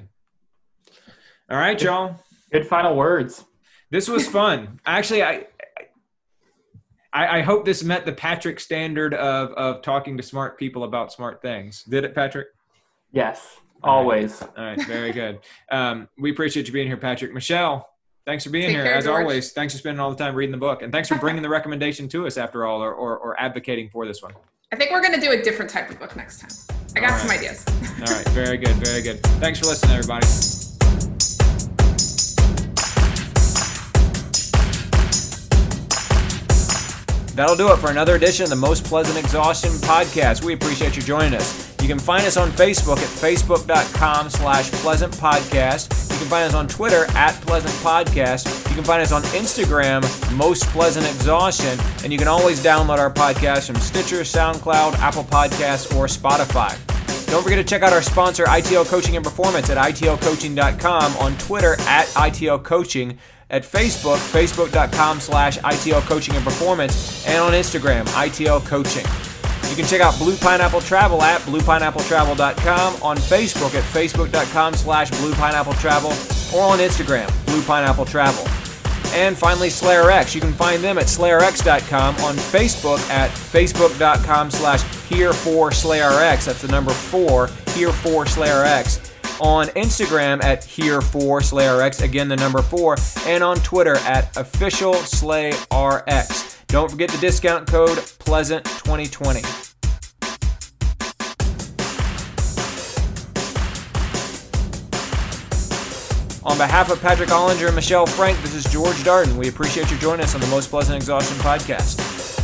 All right, y'all. Good final words. This was fun. Actually, I, I I hope this met the Patrick standard of of talking to smart people about smart things. Did it, Patrick? Yes, always. All right, very good. Um, we appreciate you being here, Patrick. Michelle, thanks for being Take here. care, As George. always, thanks for spending all the time reading the book, and thanks for bringing the recommendation to us after all, or, or, or advocating for this one. I think we're gonna do a different type of book next time. I got All some ideas. All right, very good, very good. Thanks for listening, everybody. That'll do it for another edition of the Most Pleasant Exhaustion podcast. We appreciate you joining us. You can find us on Facebook at facebook.com slash pleasant podcast. You can find us on Twitter at pleasant podcast. You can find us on Instagram, Most Pleasant Exhaustion. And you can always download our podcast from Stitcher, SoundCloud, Apple Podcasts, or Spotify. Don't forget to check out our sponsor, ITL Coaching and Performance at itlcoaching.com, on Twitter at ITL Coaching, at Facebook, facebook.com slash ITL Coaching and Performance, and on Instagram, ITL Coaching. You can check out Blue Pineapple Travel at bluepineappletravel.com, on Facebook at facebook.com slash bluepineappletravel, or on Instagram, Blue Pineapple Travel. And finally, Slayer X. You can find them at SlayerX.com, on Facebook at Facebook.com slash here for SlayerX. That's the number four, here for SlayerX. On Instagram at here for SlayerX, again the number four, and on Twitter at official SlayRX. Don't forget the discount code Pleasant2020. On behalf of Patrick Ollinger and Michelle Frank, this is George Darden. We appreciate you joining us on the Most Pleasant Exhaustion podcast.